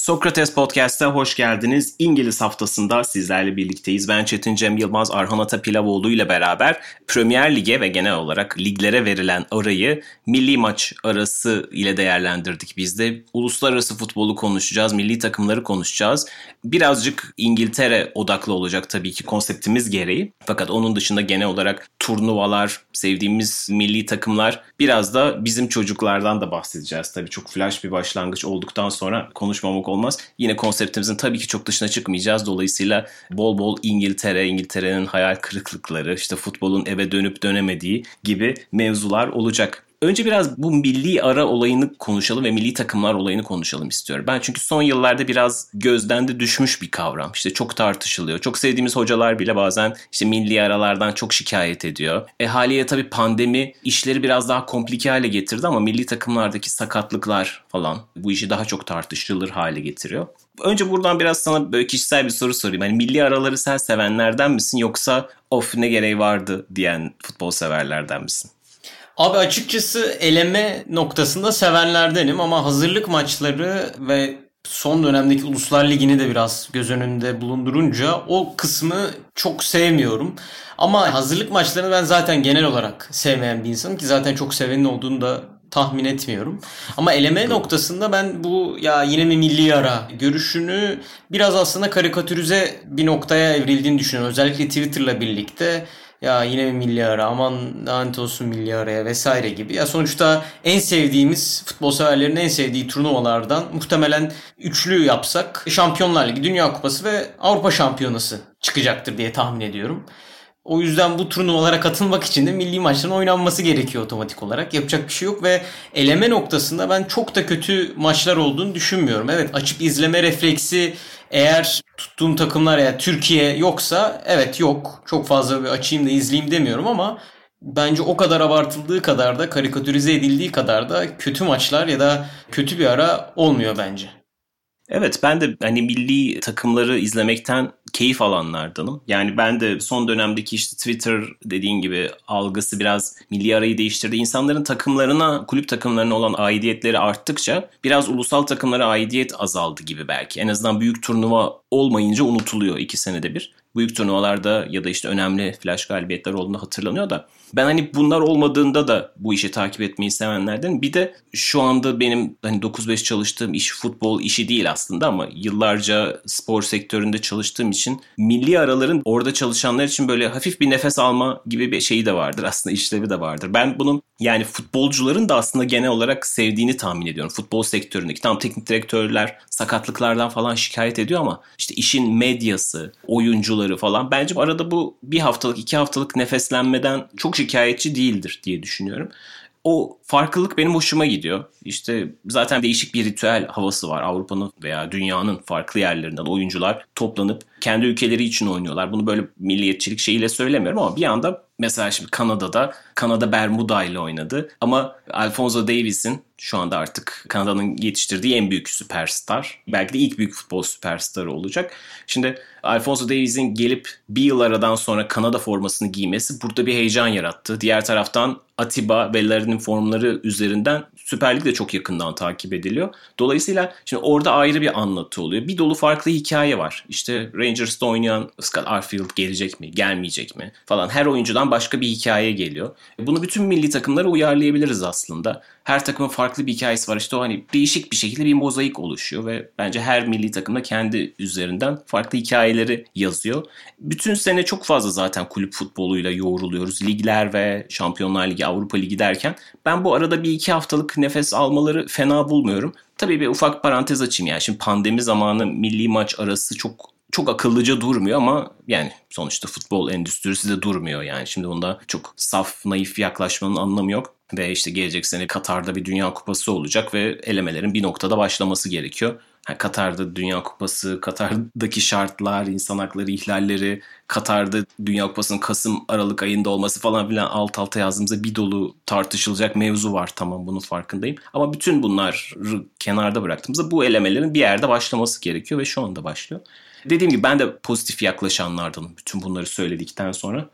Sokrates Podcast'a hoş geldiniz. İngiliz haftasında sizlerle birlikteyiz. Ben Çetin Cem Yılmaz, Arhan Atapilavoğlu ile beraber Premier Lig'e ve genel olarak liglere verilen arayı milli maç arası ile değerlendirdik. Biz de uluslararası futbolu konuşacağız, milli takımları konuşacağız. Birazcık İngiltere odaklı olacak tabii ki konseptimiz gereği. Fakat onun dışında genel olarak turnuvalar, sevdiğimiz milli takımlar biraz da bizim çocuklardan da bahsedeceğiz. Tabii çok flash bir başlangıç olduktan sonra konuşmamak olmaz. Yine konseptimizin tabii ki çok dışına çıkmayacağız. Dolayısıyla bol bol İngiltere, İngiltere'nin hayal kırıklıkları, işte futbolun eve dönüp dönemediği gibi mevzular olacak. Önce biraz bu milli ara olayını konuşalım ve milli takımlar olayını konuşalım istiyorum. Ben çünkü son yıllarda biraz gözden de düşmüş bir kavram. İşte çok tartışılıyor. Çok sevdiğimiz hocalar bile bazen işte milli aralardan çok şikayet ediyor. E haliyle tabii pandemi işleri biraz daha komplike hale getirdi ama milli takımlardaki sakatlıklar falan bu işi daha çok tartışılır hale getiriyor. Önce buradan biraz sana böyle kişisel bir soru sorayım. Hani milli araları sen sevenlerden misin yoksa of ne gereği vardı diyen futbol severlerden misin? Abi açıkçası eleme noktasında sevenlerdenim ama hazırlık maçları ve son dönemdeki Uluslar Ligi'ni de biraz göz önünde bulundurunca o kısmı çok sevmiyorum. Ama hazırlık maçlarını ben zaten genel olarak sevmeyen bir insanım ki zaten çok sevenin olduğunu da tahmin etmiyorum. Ama eleme noktasında ben bu ya yine mi milli ara görüşünü biraz aslında karikatürize bir noktaya evrildiğini düşünüyorum. Özellikle Twitter'la birlikte ya yine bir milli ara aman lanet olsun milli araya vesaire gibi. Ya sonuçta en sevdiğimiz futbol severlerin en sevdiği turnuvalardan muhtemelen üçlü yapsak Şampiyonlar Ligi, Dünya Kupası ve Avrupa Şampiyonası çıkacaktır diye tahmin ediyorum. O yüzden bu turnuvalara katılmak için de milli maçların oynanması gerekiyor otomatik olarak. Yapacak bir şey yok ve eleme noktasında ben çok da kötü maçlar olduğunu düşünmüyorum. Evet açıp izleme refleksi eğer tuttuğum takımlar ya yani Türkiye yoksa evet yok. Çok fazla bir açayım da izleyeyim demiyorum ama bence o kadar abartıldığı kadar da karikatürize edildiği kadar da kötü maçlar ya da kötü bir ara olmuyor bence. Evet ben de hani milli takımları izlemekten keyif alanlardanım. Yani ben de son dönemdeki işte Twitter dediğin gibi algısı biraz milli arayı değiştirdi. İnsanların takımlarına, kulüp takımlarına olan aidiyetleri arttıkça biraz ulusal takımlara aidiyet azaldı gibi belki. En azından büyük turnuva olmayınca unutuluyor iki senede bir. Büyük turnuvalarda ya da işte önemli flash galibiyetler olduğunda hatırlanıyor da ben hani bunlar olmadığında da bu işi takip etmeyi sevenlerden. Bir de şu anda benim hani 9-5 çalıştığım iş futbol işi değil aslında ama yıllarca spor sektöründe çalıştığım için milli araların orada çalışanlar için böyle hafif bir nefes alma gibi bir şeyi de vardır. Aslında işlevi de vardır. Ben bunun yani futbolcuların da aslında genel olarak sevdiğini tahmin ediyorum. Futbol sektöründeki tam teknik direktörler sakatlıklardan falan şikayet ediyor ama işte işin medyası, oyuncuları falan bence arada bu bir haftalık iki haftalık nefeslenmeden çok şikayetçi değildir diye düşünüyorum. O farklılık benim hoşuma gidiyor. İşte zaten değişik bir ritüel havası var. Avrupa'nın veya dünyanın farklı yerlerinden oyuncular toplanıp kendi ülkeleri için oynuyorlar. Bunu böyle milliyetçilik şeyiyle söylemiyorum ama bir anda mesela şimdi Kanada'da Kanada Bermuda ile oynadı. Ama Alfonso Davies'in şu anda artık Kanada'nın yetiştirdiği en büyük süperstar. Belki de ilk büyük futbol süperstarı olacak. Şimdi Alfonso Davies'in gelip bir yıl aradan sonra Kanada formasını giymesi burada bir heyecan yarattı. Diğer taraftan Atiba ve Larry'nin formları üzerinden Süper Lig de çok yakından takip ediliyor. Dolayısıyla şimdi orada ayrı bir anlatı oluyor. Bir dolu farklı hikaye var. İşte Rangers'ta oynayan Scott Arfield gelecek mi, gelmeyecek mi falan. Her oyuncudan başka bir hikaye geliyor. Bunu bütün milli takımlara uyarlayabiliriz aslında. Her takımın farklı bir hikayesi var. İşte o hani değişik bir şekilde bir mozaik oluşuyor ve bence her milli takımda kendi üzerinden farklı hikayeleri yazıyor. Bütün sene çok fazla zaten kulüp futboluyla yoğruluyoruz. Ligler ve Şampiyonlar Ligi, Avrupa Ligi derken ben bu arada bir iki haftalık nefes almaları fena bulmuyorum. Tabii bir ufak parantez açayım yani. Şimdi pandemi zamanı milli maç arası çok çok akıllıca durmuyor ama yani sonuçta futbol endüstrisi de durmuyor yani. Şimdi onda çok saf, naif yaklaşmanın anlamı yok. Ve işte gelecek sene Katar'da bir Dünya Kupası olacak ve elemelerin bir noktada başlaması gerekiyor. Yani Katar'da Dünya Kupası, Katar'daki şartlar, insan hakları ihlalleri, Katar'da Dünya Kupası'nın Kasım Aralık ayında olması falan filan alt alta yazdığımızda bir dolu tartışılacak mevzu var. Tamam bunun farkındayım. Ama bütün bunları kenarda bıraktığımızda bu elemelerin bir yerde başlaması gerekiyor ve şu anda başlıyor. Dediğim gibi ben de pozitif yaklaşanlardanım bütün bunları söyledikten sonra.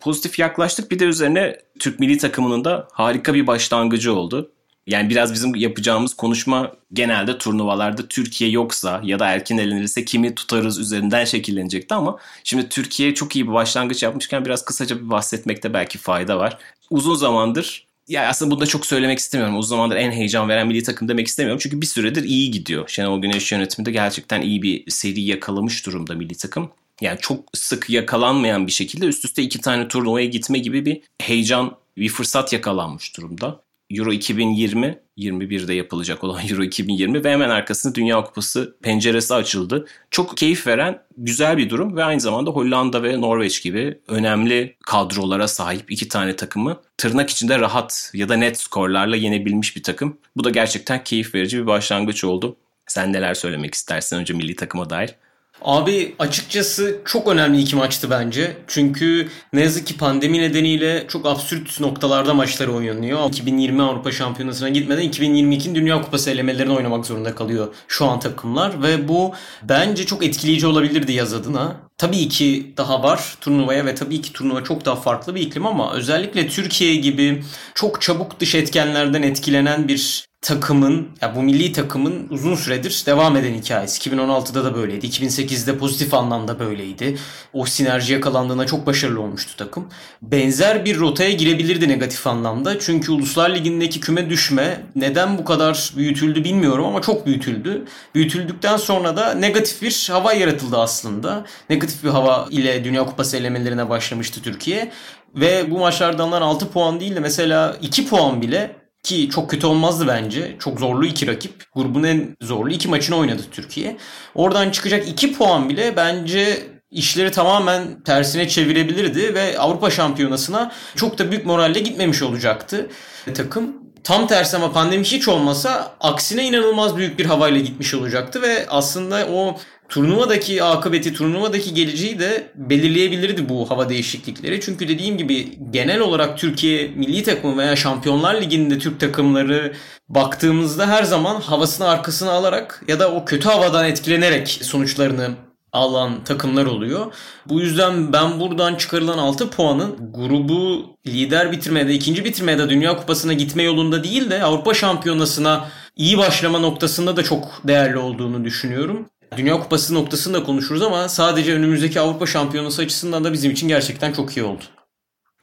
Pozitif yaklaştık bir de üzerine Türk milli takımının da harika bir başlangıcı oldu. Yani biraz bizim yapacağımız konuşma genelde turnuvalarda Türkiye yoksa ya da erken elenirse kimi tutarız üzerinden şekillenecekti ama şimdi Türkiye çok iyi bir başlangıç yapmışken biraz kısaca bir bahsetmekte belki fayda var. Uzun zamandır ya aslında bunu da çok söylemek istemiyorum. Uzun zamandır en heyecan veren milli takım demek istemiyorum. Çünkü bir süredir iyi gidiyor. Şenol Güneş yönetiminde gerçekten iyi bir seri yakalamış durumda milli takım. Yani çok sık yakalanmayan bir şekilde üst üste iki tane turnuvaya gitme gibi bir heyecan, bir fırsat yakalanmış durumda. Euro 2020 21'de yapılacak olan Euro 2020 ve hemen arkasında Dünya Kupası penceresi açıldı. Çok keyif veren güzel bir durum ve aynı zamanda Hollanda ve Norveç gibi önemli kadrolara sahip iki tane takımı tırnak içinde rahat ya da net skorlarla yenebilmiş bir takım. Bu da gerçekten keyif verici bir başlangıç oldu. Sen neler söylemek istersen önce milli takıma dair? Abi açıkçası çok önemli iki maçtı bence. Çünkü ne yazık ki pandemi nedeniyle çok absürt noktalarda maçlar oynanıyor. 2020 Avrupa Şampiyonası'na gitmeden 2022'nin Dünya Kupası elemelerini oynamak zorunda kalıyor şu an takımlar. Ve bu bence çok etkileyici olabilirdi yaz adına. Tabii ki daha var turnuvaya ve tabii ki turnuva çok daha farklı bir iklim ama özellikle Türkiye gibi çok çabuk dış etkenlerden etkilenen bir takımın, ya bu milli takımın uzun süredir devam eden hikayesi. 2016'da da böyleydi. 2008'de pozitif anlamda böyleydi. O sinerji yakalandığında çok başarılı olmuştu takım. Benzer bir rotaya girebilirdi negatif anlamda. Çünkü Uluslar Ligi'ndeki küme düşme neden bu kadar büyütüldü bilmiyorum ama çok büyütüldü. Büyütüldükten sonra da negatif bir hava yaratıldı aslında. Negatif bir hava ile Dünya Kupası elemelerine başlamıştı Türkiye. Ve bu maçlardan 6 puan değil de mesela 2 puan bile ki çok kötü olmazdı bence. Çok zorlu iki rakip. Grubun en zorlu iki maçını oynadı Türkiye. Oradan çıkacak iki puan bile bence işleri tamamen tersine çevirebilirdi ve Avrupa Şampiyonası'na çok da büyük moralle gitmemiş olacaktı takım. Tam tersi ama pandemi hiç olmasa aksine inanılmaz büyük bir havayla gitmiş olacaktı ve aslında o turnuvadaki akıbeti, turnuvadaki geleceği de belirleyebilirdi bu hava değişiklikleri. Çünkü dediğim gibi genel olarak Türkiye milli takımı veya Şampiyonlar Ligi'nde Türk takımları baktığımızda her zaman havasını arkasına alarak ya da o kötü havadan etkilenerek sonuçlarını alan takımlar oluyor. Bu yüzden ben buradan çıkarılan 6 puanın grubu lider bitirmede, ikinci bitirmede Dünya Kupası'na gitme yolunda değil de Avrupa Şampiyonası'na iyi başlama noktasında da çok değerli olduğunu düşünüyorum. Dünya Kupası noktasında konuşuruz ama sadece önümüzdeki Avrupa Şampiyonası açısından da bizim için gerçekten çok iyi oldu.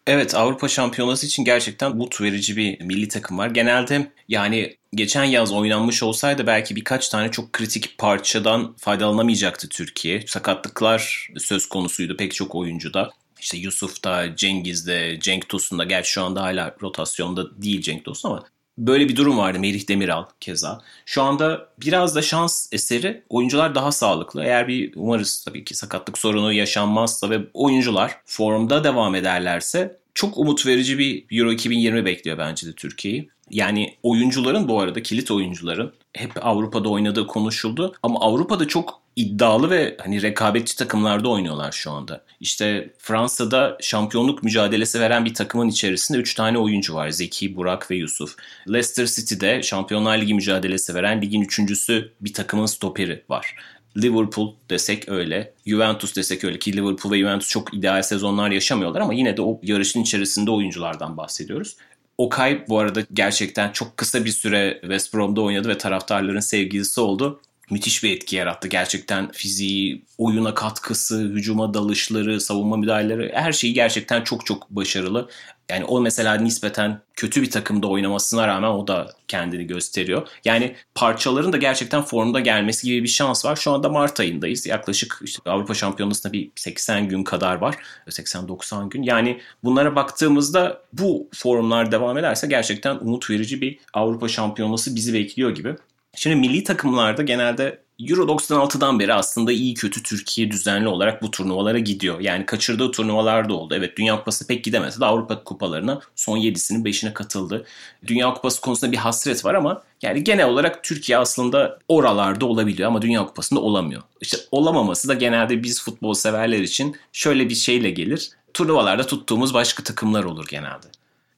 Evet Avrupa Şampiyonası için gerçekten umut verici bir milli takım var. Genelde yani geçen yaz oynanmış olsaydı belki birkaç tane çok kritik parçadan faydalanamayacaktı Türkiye. Sakatlıklar söz konusuydu pek çok oyuncuda. İşte Yusuf'ta, Cengiz'de, Cenk Tosun'da gerçi şu anda hala rotasyonda değil Cenk Tosun ama Böyle bir durum vardı Merih Demiral keza. Şu anda biraz da şans eseri oyuncular daha sağlıklı. Eğer bir umarız tabii ki sakatlık sorunu yaşanmazsa ve oyuncular formda devam ederlerse çok umut verici bir Euro 2020 bekliyor bence de Türkiye'yi. Yani oyuncuların bu arada kilit oyuncuların hep Avrupa'da oynadığı konuşuldu ama Avrupa'da çok iddialı ve hani rekabetçi takımlarda oynuyorlar şu anda. İşte Fransa'da şampiyonluk mücadelesi veren bir takımın içerisinde 3 tane oyuncu var. Zeki, Burak ve Yusuf. Leicester City'de Şampiyonlar Ligi mücadelesi veren ligin üçüncüsü bir takımın stoperi var. Liverpool desek öyle, Juventus desek öyle ki Liverpool ve Juventus çok ideal sezonlar yaşamıyorlar ama yine de o yarışın içerisinde oyunculardan bahsediyoruz. Okay bu arada gerçekten çok kısa bir süre West Brom'da oynadı ve taraftarların sevgilisi oldu müthiş bir etki yarattı. Gerçekten fiziği, oyuna katkısı, hücuma dalışları, savunma müdahaleleri her şeyi gerçekten çok çok başarılı. Yani o mesela nispeten kötü bir takımda oynamasına rağmen o da kendini gösteriyor. Yani parçaların da gerçekten formda gelmesi gibi bir şans var. Şu anda Mart ayındayız. Yaklaşık işte Avrupa Şampiyonası'nda bir 80 gün kadar var. 80-90 gün. Yani bunlara baktığımızda bu formlar devam ederse gerçekten umut verici bir Avrupa Şampiyonası bizi bekliyor gibi. Şimdi milli takımlarda genelde Euro 96'dan beri aslında iyi kötü Türkiye düzenli olarak bu turnuvalara gidiyor. Yani kaçırdığı turnuvalar da oldu. Evet Dünya Kupası pek gidemese de Avrupa Kupalarına son 7'sinin 5'ine katıldı. Dünya Kupası konusunda bir hasret var ama yani genel olarak Türkiye aslında oralarda olabiliyor ama Dünya Kupası'nda olamıyor. İşte olamaması da genelde biz futbol severler için şöyle bir şeyle gelir. Turnuvalarda tuttuğumuz başka takımlar olur genelde.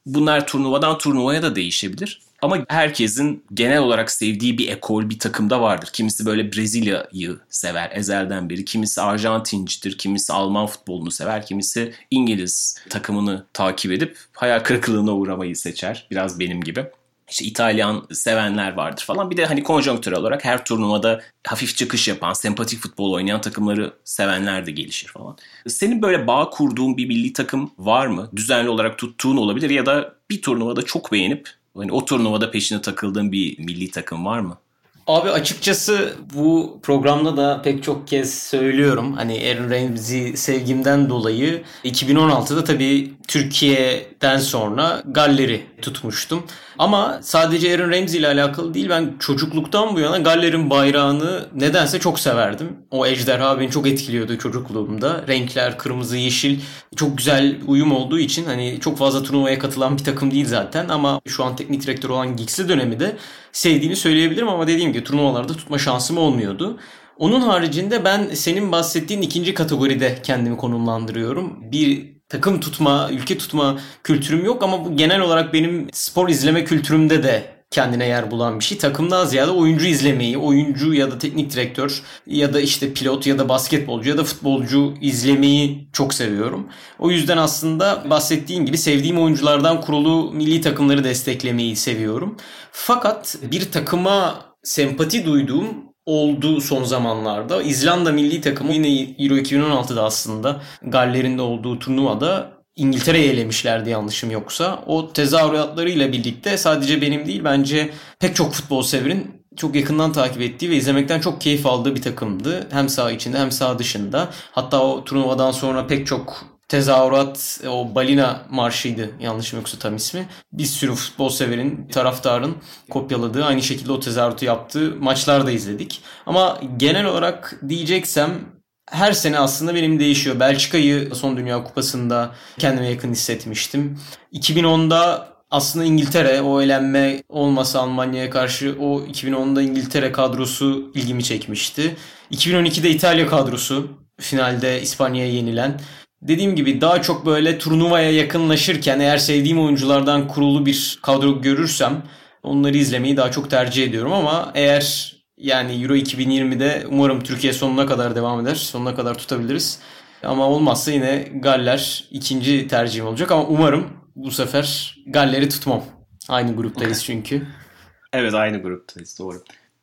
Bunlar turnuvadan turnuvaya da değişebilir. Ama herkesin genel olarak sevdiği bir ekol, bir takımda vardır. Kimisi böyle Brezilya'yı sever ezelden beri. Kimisi Arjantincidir, kimisi Alman futbolunu sever, kimisi İngiliz takımını takip edip hayal kırıklığına uğramayı seçer. Biraz benim gibi işte İtalyan sevenler vardır falan. Bir de hani konjonktürel olarak her turnuvada hafif çıkış yapan, sempatik futbol oynayan takımları sevenler de gelişir falan. Senin böyle bağ kurduğun bir milli takım var mı? Düzenli olarak tuttuğun olabilir ya da bir turnuvada çok beğenip hani o turnuvada peşine takıldığın bir milli takım var mı? Abi açıkçası bu programda da pek çok kez söylüyorum. Hani Aaron Ramsey sevgimden dolayı 2016'da tabii Türkiye'den sonra Galler'i tutmuştum. Ama sadece Aaron Ramsey ile alakalı değil. Ben çocukluktan bu yana Galler'in bayrağını nedense çok severdim. O ejderha beni çok etkiliyordu çocukluğumda. Renkler kırmızı, yeşil çok güzel uyum olduğu için hani çok fazla turnuvaya katılan bir takım değil zaten. Ama şu an teknik direktör olan Giggs'li dönemi de sevdiğini söyleyebilirim. Ama dediğim gibi turnuvalarda tutma şansım olmuyordu. Onun haricinde ben senin bahsettiğin ikinci kategoride kendimi konumlandırıyorum. Bir takım tutma, ülke tutma kültürüm yok ama bu genel olarak benim spor izleme kültürümde de kendine yer bulan bir şey. Takımdan ziyade oyuncu izlemeyi, oyuncu ya da teknik direktör ya da işte pilot ya da basketbolcu ya da futbolcu izlemeyi çok seviyorum. O yüzden aslında bahsettiğim gibi sevdiğim oyunculardan kurulu milli takımları desteklemeyi seviyorum. Fakat bir takıma sempati duyduğum oldu son zamanlarda. İzlanda milli takımı yine Euro 2016'da aslında Galler'in de olduğu turnuvada İngiltere'yi elemişlerdi yanlışım yoksa. O tezahüratlarıyla birlikte sadece benim değil bence pek çok futbol severin çok yakından takip ettiği ve izlemekten çok keyif aldığı bir takımdı. Hem sağ içinde hem sağ dışında. Hatta o turnuvadan sonra pek çok tezahürat o balina marşıydı yanlışım yoksa tam ismi. Bir sürü futbol severin, taraftarın kopyaladığı aynı şekilde o tezahüratı yaptığı maçlar da izledik. Ama genel olarak diyeceksem her sene aslında benim değişiyor. Belçika'yı son Dünya Kupası'nda kendime yakın hissetmiştim. 2010'da aslında İngiltere o elenme olmasa Almanya'ya karşı o 2010'da İngiltere kadrosu ilgimi çekmişti. 2012'de İtalya kadrosu finalde İspanya'ya yenilen dediğim gibi daha çok böyle turnuvaya yakınlaşırken eğer sevdiğim oyunculardan kurulu bir kadro görürsem onları izlemeyi daha çok tercih ediyorum ama eğer yani Euro 2020'de umarım Türkiye sonuna kadar devam eder. Sonuna kadar tutabiliriz. Ama olmazsa yine Galler ikinci tercihim olacak ama umarım bu sefer Galler'i tutmam. Aynı gruptayız çünkü. evet aynı gruptayız doğru.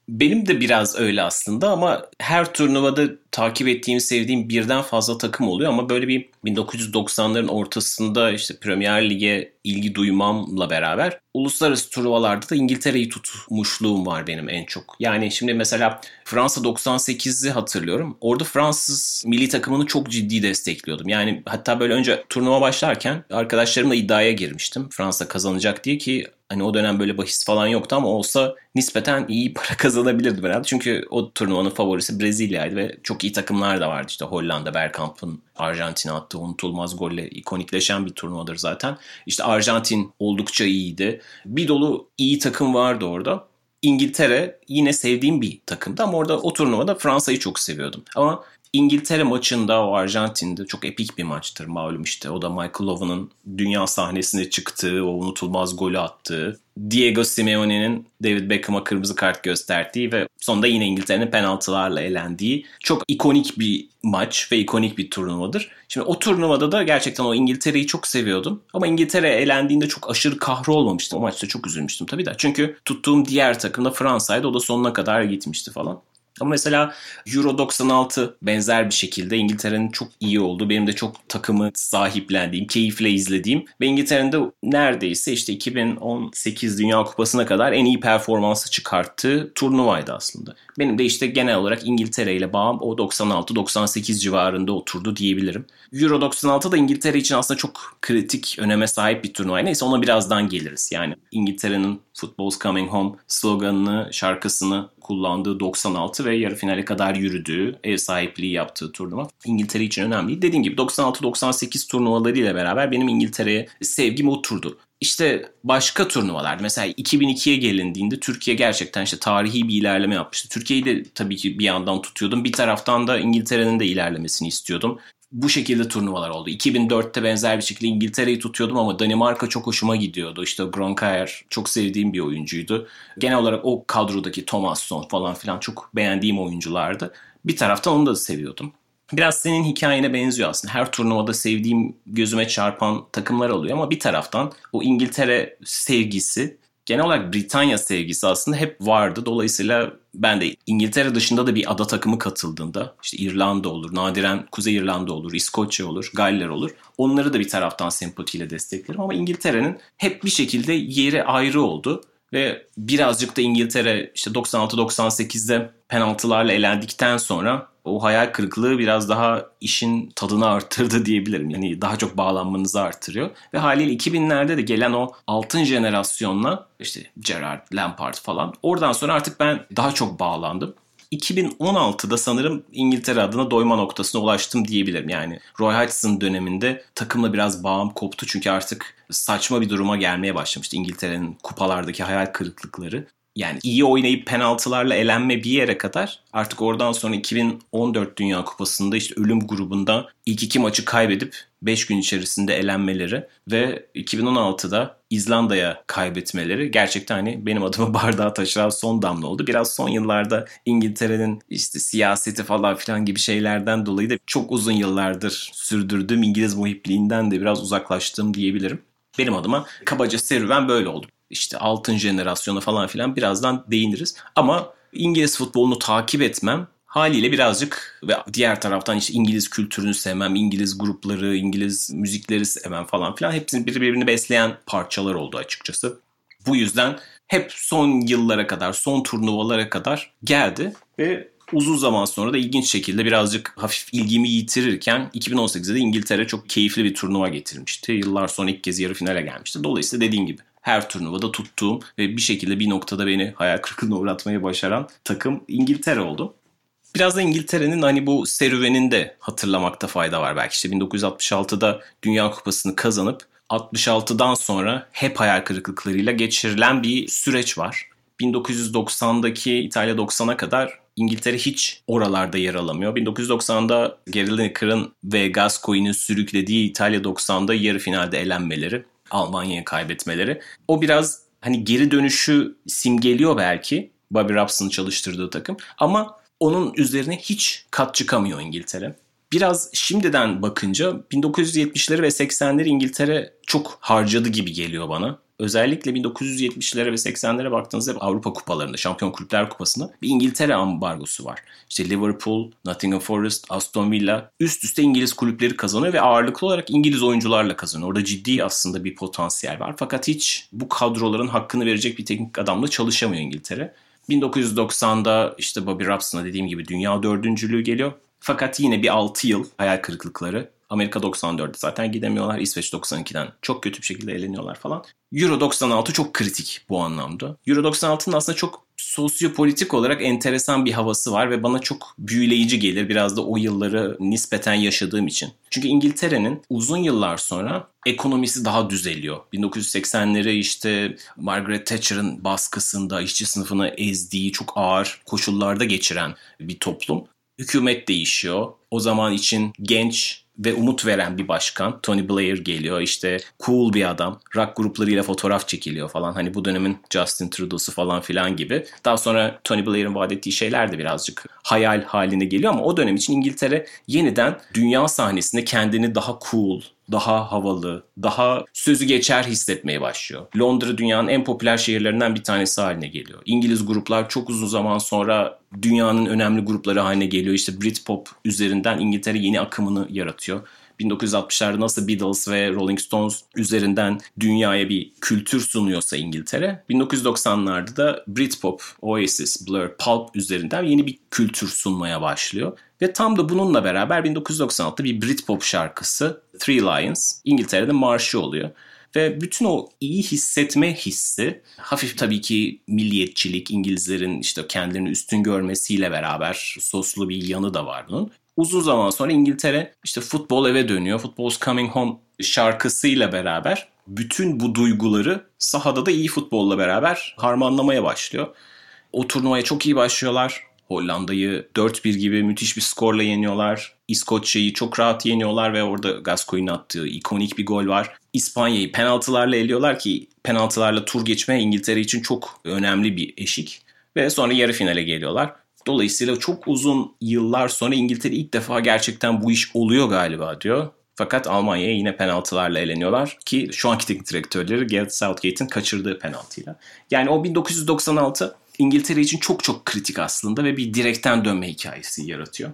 Benim de biraz öyle aslında ama her turnuvada takip ettiğim, sevdiğim birden fazla takım oluyor ama böyle bir 1990'ların ortasında işte Premier Lig'e ilgi duymamla beraber uluslararası turnuvalarda da İngiltere'yi tutmuşluğum var benim en çok. Yani şimdi mesela Fransa 98'i hatırlıyorum. Orada Fransız milli takımını çok ciddi destekliyordum. Yani hatta böyle önce turnuva başlarken arkadaşlarımla iddiaya girmiştim. Fransa kazanacak diye ki Hani o dönem böyle bahis falan yoktu ama olsa nispeten iyi para kazanabilirdim herhalde. Çünkü o turnuvanın favorisi Brezilya'ydı ve çok iyi takımlar da vardı. İşte Hollanda, Bergkamp'ın Arjantin'e attığı unutulmaz golle ikonikleşen bir turnuvadır zaten. İşte Arjantin oldukça iyiydi. Bir dolu iyi takım vardı orada. İngiltere yine sevdiğim bir takımdı ama orada o turnuvada Fransa'yı çok seviyordum. Ama İngiltere maçında o Arjantin'de çok epik bir maçtır malum işte. O da Michael Owen'ın dünya sahnesine çıktığı, o unutulmaz golü attığı, Diego Simeone'nin David Beckham'a kırmızı kart gösterdiği ve sonunda yine İngiltere'nin penaltılarla elendiği çok ikonik bir maç ve ikonik bir turnuvadır. Şimdi o turnuvada da gerçekten o İngiltere'yi çok seviyordum. Ama İngiltere elendiğinde çok aşırı kahrolmamıştım. O maçta çok üzülmüştüm tabii de. Çünkü tuttuğum diğer takım da Fransa'ydı. O da sonuna kadar gitmişti falan. Ama mesela Euro 96 benzer bir şekilde İngiltere'nin çok iyi olduğu, benim de çok takımı sahiplendiğim, keyifle izlediğim ve İngiltere'nin de neredeyse işte 2018 Dünya Kupası'na kadar en iyi performansı çıkarttığı turnuvaydı aslında. Benim de işte genel olarak İngiltere ile bağım o 96-98 civarında oturdu diyebilirim. Euro 96 da İngiltere için aslında çok kritik öneme sahip bir turnuva. Neyse ona birazdan geliriz. Yani İngiltere'nin Football's Coming Home sloganını, şarkısını kullandığı 96 ve yarı finale kadar yürüdüğü, ev sahipliği yaptığı turnuva İngiltere için önemli. Dediğim gibi 96-98 turnuvalarıyla beraber benim İngiltere'ye sevgim oturdu. İşte başka turnuvalar mesela 2002'ye gelindiğinde Türkiye gerçekten işte tarihi bir ilerleme yapmıştı. Türkiye'yi de tabii ki bir yandan tutuyordum. Bir taraftan da İngiltere'nin de ilerlemesini istiyordum bu şekilde turnuvalar oldu. 2004'te benzer bir şekilde İngiltere'yi tutuyordum ama Danimarka çok hoşuma gidiyordu. İşte Gronkaer çok sevdiğim bir oyuncuydu. Genel olarak o kadrodaki Thomasson falan filan çok beğendiğim oyunculardı. Bir taraftan onu da seviyordum. Biraz senin hikayene benziyor aslında. Her turnuvada sevdiğim, gözüme çarpan takımlar oluyor ama bir taraftan o İngiltere sevgisi genel olarak Britanya sevgisi aslında hep vardı. Dolayısıyla ben de İngiltere dışında da bir ada takımı katıldığında işte İrlanda olur, nadiren Kuzey İrlanda olur, İskoçya olur, Galler olur. Onları da bir taraftan sempatiyle desteklerim ama İngiltere'nin hep bir şekilde yeri ayrı oldu. Ve birazcık da İngiltere işte 96-98'de penaltılarla elendikten sonra o hayal kırıklığı biraz daha işin tadını arttırdı diyebilirim. Yani daha çok bağlanmanızı arttırıyor. Ve haliyle 2000'lerde de gelen o altın jenerasyonla işte Gerrard, Lampard falan oradan sonra artık ben daha çok bağlandım. 2016'da sanırım İngiltere adına doyma noktasına ulaştım diyebilirim. Yani Roy Hodgson döneminde takımla biraz bağım koptu çünkü artık saçma bir duruma gelmeye başlamıştı İngiltere'nin kupalardaki hayal kırıklıkları yani iyi oynayıp penaltılarla elenme bir yere kadar artık oradan sonra 2014 Dünya Kupası'nda işte ölüm grubunda ilk iki maçı kaybedip 5 gün içerisinde elenmeleri ve 2016'da İzlanda'ya kaybetmeleri gerçekten hani benim adıma bardağı taşıran son damla oldu. Biraz son yıllarda İngiltere'nin işte siyaseti falan filan gibi şeylerden dolayı da çok uzun yıllardır sürdürdüğüm İngiliz muhipliğinden de biraz uzaklaştım diyebilirim. Benim adıma kabaca serüven böyle oldu işte altın jenerasyonu falan filan birazdan değiniriz. Ama İngiliz futbolunu takip etmem haliyle birazcık ve diğer taraftan işte İngiliz kültürünü sevmem, İngiliz grupları, İngiliz müzikleri sevmem falan filan hepsini birbirini besleyen parçalar oldu açıkçası. Bu yüzden hep son yıllara kadar, son turnuvalara kadar geldi ve uzun zaman sonra da ilginç şekilde birazcık hafif ilgimi yitirirken 2018'de de İngiltere çok keyifli bir turnuva getirmişti. Yıllar sonra ilk kez yarı finale gelmişti. Dolayısıyla dediğim gibi her turnuvada tuttuğum ve bir şekilde bir noktada beni hayal kırıklığına uğratmayı başaran takım İngiltere oldu. Biraz da İngiltere'nin hani bu serüvenini de hatırlamakta fayda var. Belki işte 1966'da Dünya Kupası'nı kazanıp 66'dan sonra hep hayal kırıklıklarıyla geçirilen bir süreç var. 1990'daki İtalya 90'a kadar İngiltere hiç oralarda yer alamıyor. 1990'da Gary Lineker'ın ve Gascoigne'in sürüklediği İtalya 90'da yarı finalde elenmeleri Almanya'ya kaybetmeleri. O biraz hani geri dönüşü simgeliyor belki. Bobby Robson'ın çalıştırdığı takım. Ama onun üzerine hiç kat çıkamıyor İngiltere. Biraz şimdiden bakınca 1970'leri ve 80'leri İngiltere çok harcadı gibi geliyor bana özellikle 1970'lere ve 80'lere baktığınızda Avrupa kupalarında, Şampiyon Kulüpler Kupası'nda bir İngiltere ambargosu var. İşte Liverpool, Nottingham Forest, Aston Villa üst üste İngiliz kulüpleri kazanıyor ve ağırlıklı olarak İngiliz oyuncularla kazanıyor. Orada ciddi aslında bir potansiyel var. Fakat hiç bu kadroların hakkını verecek bir teknik adamla çalışamıyor İngiltere. 1990'da işte Bobby Robson'a dediğim gibi dünya dördüncülüğü geliyor. Fakat yine bir 6 yıl hayal kırıklıkları. Amerika 94'de zaten gidemiyorlar. İsveç 92'den çok kötü bir şekilde eleniyorlar falan. Euro 96 çok kritik bu anlamda. Euro 96'nın aslında çok sosyopolitik olarak enteresan bir havası var ve bana çok büyüleyici gelir biraz da o yılları nispeten yaşadığım için. Çünkü İngiltere'nin uzun yıllar sonra ekonomisi daha düzeliyor. 1980'leri işte Margaret Thatcher'ın baskısında işçi sınıfını ezdiği çok ağır koşullarda geçiren bir toplum. Hükümet değişiyor. O zaman için genç ve umut veren bir başkan. Tony Blair geliyor işte cool bir adam. Rock gruplarıyla fotoğraf çekiliyor falan. Hani bu dönemin Justin Trudeau'su falan filan gibi. Daha sonra Tony Blair'in vaat ettiği şeyler de birazcık hayal haline geliyor ama o dönem için İngiltere yeniden dünya sahnesinde kendini daha cool, daha havalı, daha sözü geçer hissetmeye başlıyor. Londra dünyanın en popüler şehirlerinden bir tanesi haline geliyor. İngiliz gruplar çok uzun zaman sonra dünyanın önemli grupları haline geliyor. İşte Britpop üzerinden İngiltere yeni akımını yaratıyor. 1960'larda nasıl Beatles ve Rolling Stones üzerinden dünyaya bir kültür sunuyorsa İngiltere, 1990'larda da Britpop, Oasis, Blur, Pulp üzerinden yeni bir kültür sunmaya başlıyor. Ve tam da bununla beraber 1996'da bir Britpop şarkısı Three Lions İngiltere'de marşı oluyor. Ve bütün o iyi hissetme hissi hafif tabii ki milliyetçilik, İngilizlerin işte kendilerini üstün görmesiyle beraber soslu bir yanı da var bunun. Uzun zaman sonra İngiltere işte futbol eve dönüyor. Football's Coming Home şarkısıyla beraber bütün bu duyguları sahada da iyi futbolla beraber harmanlamaya başlıyor. O turnuvaya çok iyi başlıyorlar. Hollanda'yı 4-1 gibi müthiş bir skorla yeniyorlar. İskoçya'yı çok rahat yeniyorlar ve orada Gascoigne'in attığı ikonik bir gol var. İspanya'yı penaltılarla eliyorlar ki penaltılarla tur geçme İngiltere için çok önemli bir eşik. Ve sonra yarı finale geliyorlar. Dolayısıyla çok uzun yıllar sonra İngiltere ilk defa gerçekten bu iş oluyor galiba diyor. Fakat Almanya'ya yine penaltılarla eleniyorlar ki şu anki teknik direktörleri Gareth Southgate'in kaçırdığı penaltıyla. Yani o 1996 İngiltere için çok çok kritik aslında ve bir direkten dönme hikayesi yaratıyor.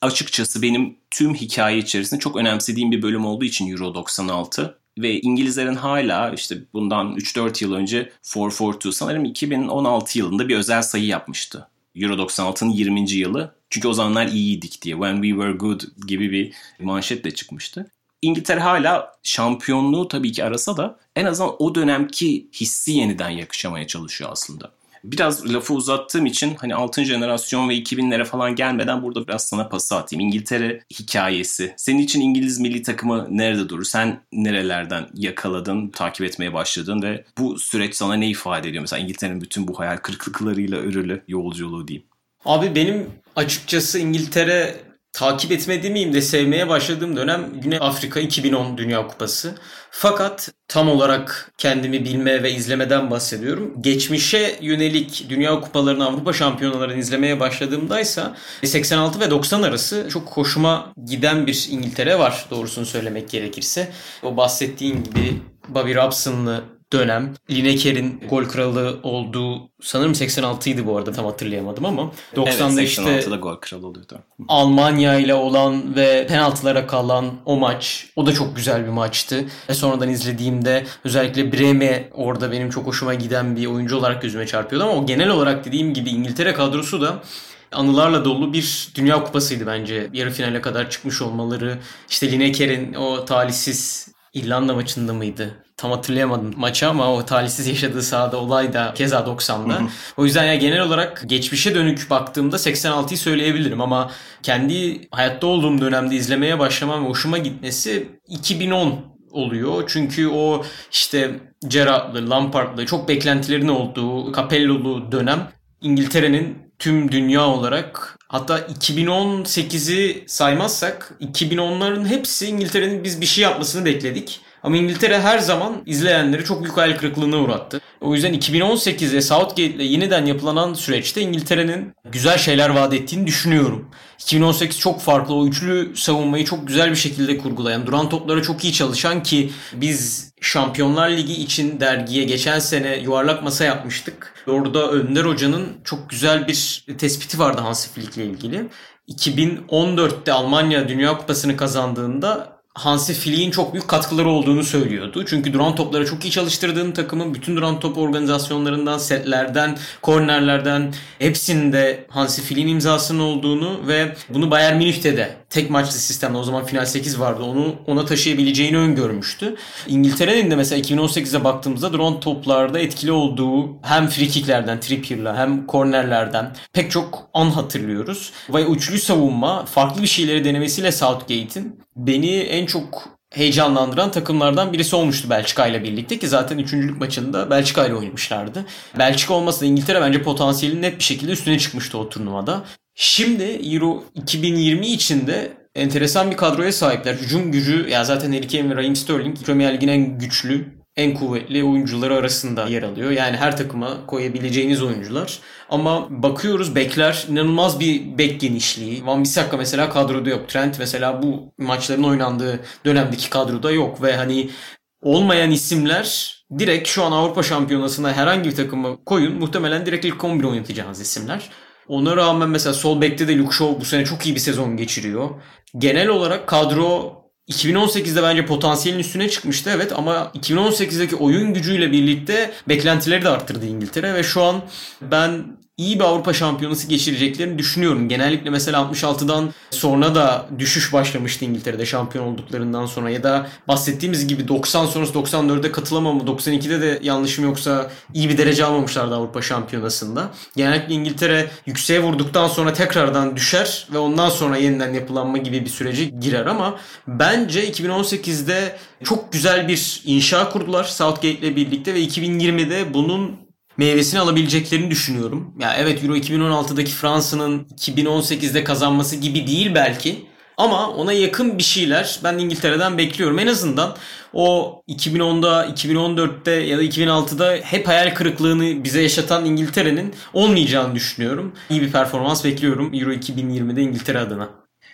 Açıkçası benim tüm hikaye içerisinde çok önemsediğim bir bölüm olduğu için Euro 96 ve İngilizlerin hala işte bundan 3-4 yıl önce 442 sanırım 2016 yılında bir özel sayı yapmıştı. Euro 96'nın 20. yılı. Çünkü o zamanlar iyiydik diye. When we were good gibi bir manşetle çıkmıştı. İngiltere hala şampiyonluğu tabii ki arasa da en azından o dönemki hissi yeniden yakışamaya çalışıyor aslında. Biraz lafı uzattığım için hani 6. jenerasyon ve 2000'lere falan gelmeden burada biraz sana pası atayım. İngiltere hikayesi. Senin için İngiliz milli takımı nerede durur? Sen nerelerden yakaladın, takip etmeye başladın ve bu süreç sana ne ifade ediyor? Mesela İngiltere'nin bütün bu hayal kırıklıklarıyla örülü yolculuğu diyeyim. Abi benim açıkçası İngiltere takip etmediğim de sevmeye başladığım dönem Güney Afrika 2010 Dünya Kupası. Fakat tam olarak kendimi bilme ve izlemeden bahsediyorum. Geçmişe yönelik Dünya Kupalarını, Avrupa Şampiyonalarını izlemeye başladığımdaysa 86 ve 90 arası çok hoşuma giden bir İngiltere var doğrusunu söylemek gerekirse. O bahsettiğin gibi Bobby Robson'lı dönem. Lineker'in gol kralı olduğu sanırım 86 idi bu arada tam hatırlayamadım ama 90'da evet, 86'da işte gol kralı oluyordu. Almanya ile olan ve penaltılara kalan o maç o da çok güzel bir maçtı. Ve sonradan izlediğimde özellikle Breme orada benim çok hoşuma giden bir oyuncu olarak gözüme çarpıyordu ama o genel olarak dediğim gibi İngiltere kadrosu da anılarla dolu bir Dünya Kupasıydı bence. Yarı finale kadar çıkmış olmaları, işte Lineker'in o talihsiz İrlanda maçında mıydı? Tam hatırlayamadım maçı ama o talihsiz yaşadığı sahada olay da keza 90'da. o yüzden ya genel olarak geçmişe dönük baktığımda 86'yı söyleyebilirim ama kendi hayatta olduğum dönemde izlemeye başlamam ve hoşuma gitmesi 2010 oluyor. Çünkü o işte Gerrard'lı, Lampard'lı çok beklentilerin olduğu Capello'lu dönem İngiltere'nin tüm dünya olarak hatta 2018'i saymazsak 2010'ların hepsi İngiltere'nin biz bir şey yapmasını bekledik. Ama İngiltere her zaman izleyenleri çok büyük hayal kırıklığına uğrattı. O yüzden 2018'de Southgate ile yeniden yapılanan süreçte İngiltere'nin güzel şeyler vaat ettiğini düşünüyorum. 2018 çok farklı. O üçlü savunmayı çok güzel bir şekilde kurgulayan, duran toplara çok iyi çalışan ki biz Şampiyonlar Ligi için dergiye geçen sene yuvarlak masa yapmıştık. Orada Önder Hoca'nın çok güzel bir tespiti vardı Hansi Flick ile ilgili. 2014'te Almanya Dünya Kupası'nı kazandığında Hansi Flick'in çok büyük katkıları olduğunu söylüyordu. Çünkü duran toplara çok iyi çalıştırdığını takımın bütün duran top organizasyonlarından, setlerden, kornerlerden hepsinde Hansi Flick'in imzasının olduğunu ve bunu Bayern Münih'te de tek maçlı sistemde o zaman final 8 vardı. Onu ona taşıyabileceğini öngörmüştü. İngiltere'nin de mesela 2018'e baktığımızda drone toplarda etkili olduğu hem free kicklerden, Trippier'la hem kornerlerden pek çok an hatırlıyoruz. Ve üçlü savunma farklı bir şeyleri denemesiyle Southgate'in beni en çok heyecanlandıran takımlardan birisi olmuştu Belçika ile birlikte ki zaten üçüncülük maçında Belçika ile oynamışlardı. Belçika olmasa İngiltere bence potansiyelin net bir şekilde üstüne çıkmıştı o turnuvada. Şimdi Euro 2020 içinde enteresan bir kadroya sahipler. Hücum gücü ya zaten Harry Kane ve Raheem Sterling Premier Lig'in en güçlü en kuvvetli oyuncuları arasında yer alıyor. Yani her takıma koyabileceğiniz oyuncular. Ama bakıyoruz bekler inanılmaz bir bek genişliği. Van Bissaka mesela kadroda yok. Trent mesela bu maçların oynandığı dönemdeki kadroda yok ve hani olmayan isimler direkt şu an Avrupa Şampiyonası'na herhangi bir takıma koyun. Muhtemelen direkt ilk 11 oynatacağınız isimler. Ona rağmen mesela sol bekte de Luke Shaw bu sene çok iyi bir sezon geçiriyor. Genel olarak kadro 2018'de bence potansiyelin üstüne çıkmıştı evet. Ama 2018'deki oyun gücüyle birlikte beklentileri de arttırdı İngiltere. Ve şu an ben iyi bir Avrupa Şampiyonası geçireceklerini düşünüyorum. Genellikle mesela 66'dan sonra da düşüş başlamıştı İngiltere'de şampiyon olduklarından sonra ya da bahsettiğimiz gibi 90 sonrası 94'de katılamama 92'de de yanlışım yoksa iyi bir derece almamışlardı Avrupa Şampiyonası'nda. Genellikle İngiltere yükseğe vurduktan sonra tekrardan düşer ve ondan sonra yeniden yapılanma gibi bir sürece girer ama bence 2018'de çok güzel bir inşa kurdular Southgate ile birlikte ve 2020'de bunun meyvesini alabileceklerini düşünüyorum. Ya evet Euro 2016'daki Fransa'nın 2018'de kazanması gibi değil belki. Ama ona yakın bir şeyler ben İngiltere'den bekliyorum. En azından o 2010'da, 2014'te ya da 2006'da hep hayal kırıklığını bize yaşatan İngiltere'nin olmayacağını düşünüyorum. İyi bir performans bekliyorum Euro 2020'de İngiltere adına.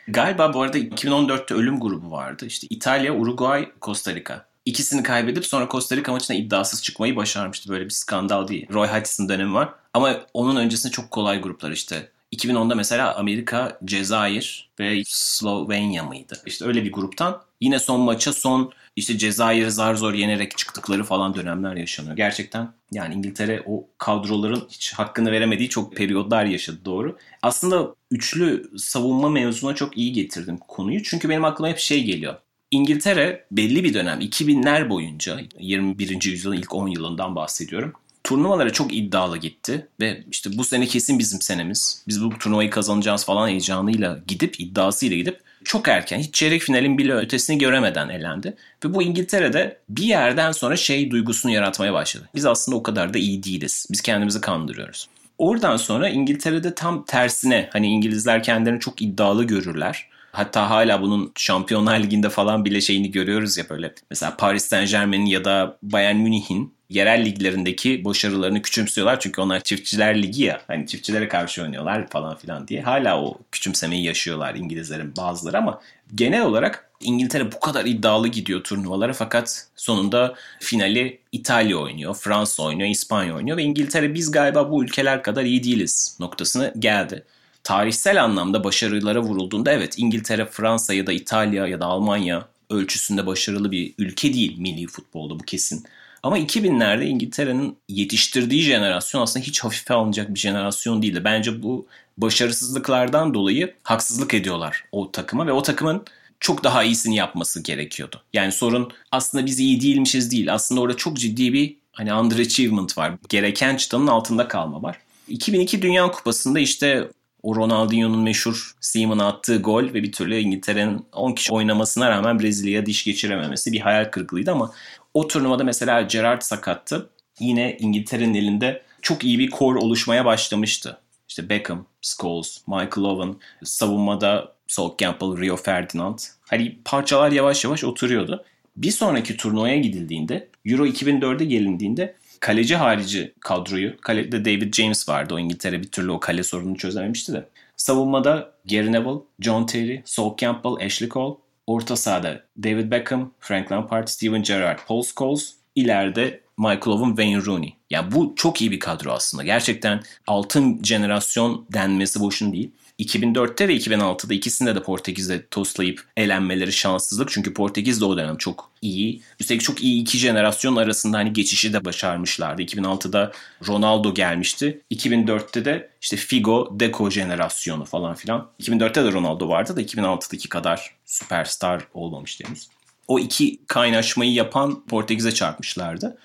Galiba bu arada 2014'te ölüm grubu vardı. İşte İtalya, Uruguay, Costa Rica. İkisini kaybedip sonra Costa Rica maçına iddiasız çıkmayı başarmıştı. Böyle bir skandal değil. Roy Hodgson dönemi var. Ama onun öncesinde çok kolay gruplar işte. 2010'da mesela Amerika, Cezayir ve Slovenya mıydı? İşte öyle bir gruptan yine son maça son işte Cezayir'i zar zor yenerek çıktıkları falan dönemler yaşanıyor. Gerçekten yani İngiltere o kadroların hiç hakkını veremediği çok periyodlar yaşadı doğru. Aslında üçlü savunma mevzuna çok iyi getirdim konuyu. Çünkü benim aklıma hep şey geliyor. İngiltere belli bir dönem 2000'ler boyunca 21. yüzyılın ilk 10 yılından bahsediyorum. Turnuvalara çok iddialı gitti ve işte bu sene kesin bizim senemiz. Biz bu turnuvayı kazanacağız falan heyecanıyla gidip iddiasıyla gidip çok erken hiç çeyrek finalin bile ötesini göremeden elendi. Ve bu İngiltere'de bir yerden sonra şey duygusunu yaratmaya başladı. Biz aslında o kadar da iyi değiliz. Biz kendimizi kandırıyoruz. Oradan sonra İngiltere'de tam tersine hani İngilizler kendilerini çok iddialı görürler. Hatta hala bunun Şampiyonlar Ligi'nde falan bile şeyini görüyoruz ya böyle. Mesela Paris Saint Germain'in ya da Bayern Münih'in yerel liglerindeki başarılarını küçümsüyorlar. Çünkü onlar çiftçiler ligi ya. Hani çiftçilere karşı oynuyorlar falan filan diye. Hala o küçümsemeyi yaşıyorlar İngilizlerin bazıları ama genel olarak İngiltere bu kadar iddialı gidiyor turnuvalara fakat sonunda finali İtalya oynuyor, Fransa oynuyor, İspanya oynuyor ve İngiltere biz galiba bu ülkeler kadar iyi değiliz noktasına geldi tarihsel anlamda başarılara vurulduğunda evet İngiltere, Fransa ya da İtalya ya da Almanya ölçüsünde başarılı bir ülke değil milli futbolda bu kesin. Ama 2000'lerde İngiltere'nin yetiştirdiği jenerasyon aslında hiç hafife alınacak bir jenerasyon değildi. Bence bu başarısızlıklardan dolayı haksızlık ediyorlar o takıma ve o takımın çok daha iyisini yapması gerekiyordu. Yani sorun aslında biz iyi değilmişiz değil. Aslında orada çok ciddi bir hani underachievement var. Gereken çıtanın altında kalma var. 2002 Dünya Kupası'nda işte o Ronaldinho'nun meşhur Seaman'a attığı gol ve bir türlü İngiltere'nin 10 kişi oynamasına rağmen Brezilya'ya diş geçirememesi bir hayal kırıklığıydı ama o turnuvada mesela Gerrard sakattı. Yine İngiltere'nin elinde çok iyi bir kor oluşmaya başlamıştı. İşte Beckham, Scholes, Michael Owen, savunmada Sol Campbell, Rio Ferdinand. Hani parçalar yavaş yavaş oturuyordu. Bir sonraki turnuvaya gidildiğinde, Euro 2004'e gelindiğinde kaleci harici kadroyu, kalede David James vardı. O İngiltere bir türlü o kale sorununu çözememişti de. Savunmada Gary Neville, John Terry, Sol Campbell, Ashley Cole. Orta sahada David Beckham, Frank Lampard, Steven Gerrard, Paul Scholes. İleride Michael Owen, Wayne Rooney. Yani bu çok iyi bir kadro aslında. Gerçekten altın jenerasyon denmesi boşun değil. 2004'te ve 2006'da ikisinde de Portekiz'de toslayıp elenmeleri şanssızlık. Çünkü Portekiz de o dönem çok iyi. Üstelik çok iyi iki jenerasyon arasında hani geçişi de başarmışlardı. 2006'da Ronaldo gelmişti. 2004'te de işte Figo, Deco jenerasyonu falan filan. 2004'te de Ronaldo vardı da 2006'daki kadar süperstar olmamıştı henüz. O iki kaynaşmayı yapan Portekiz'e çarpmışlardı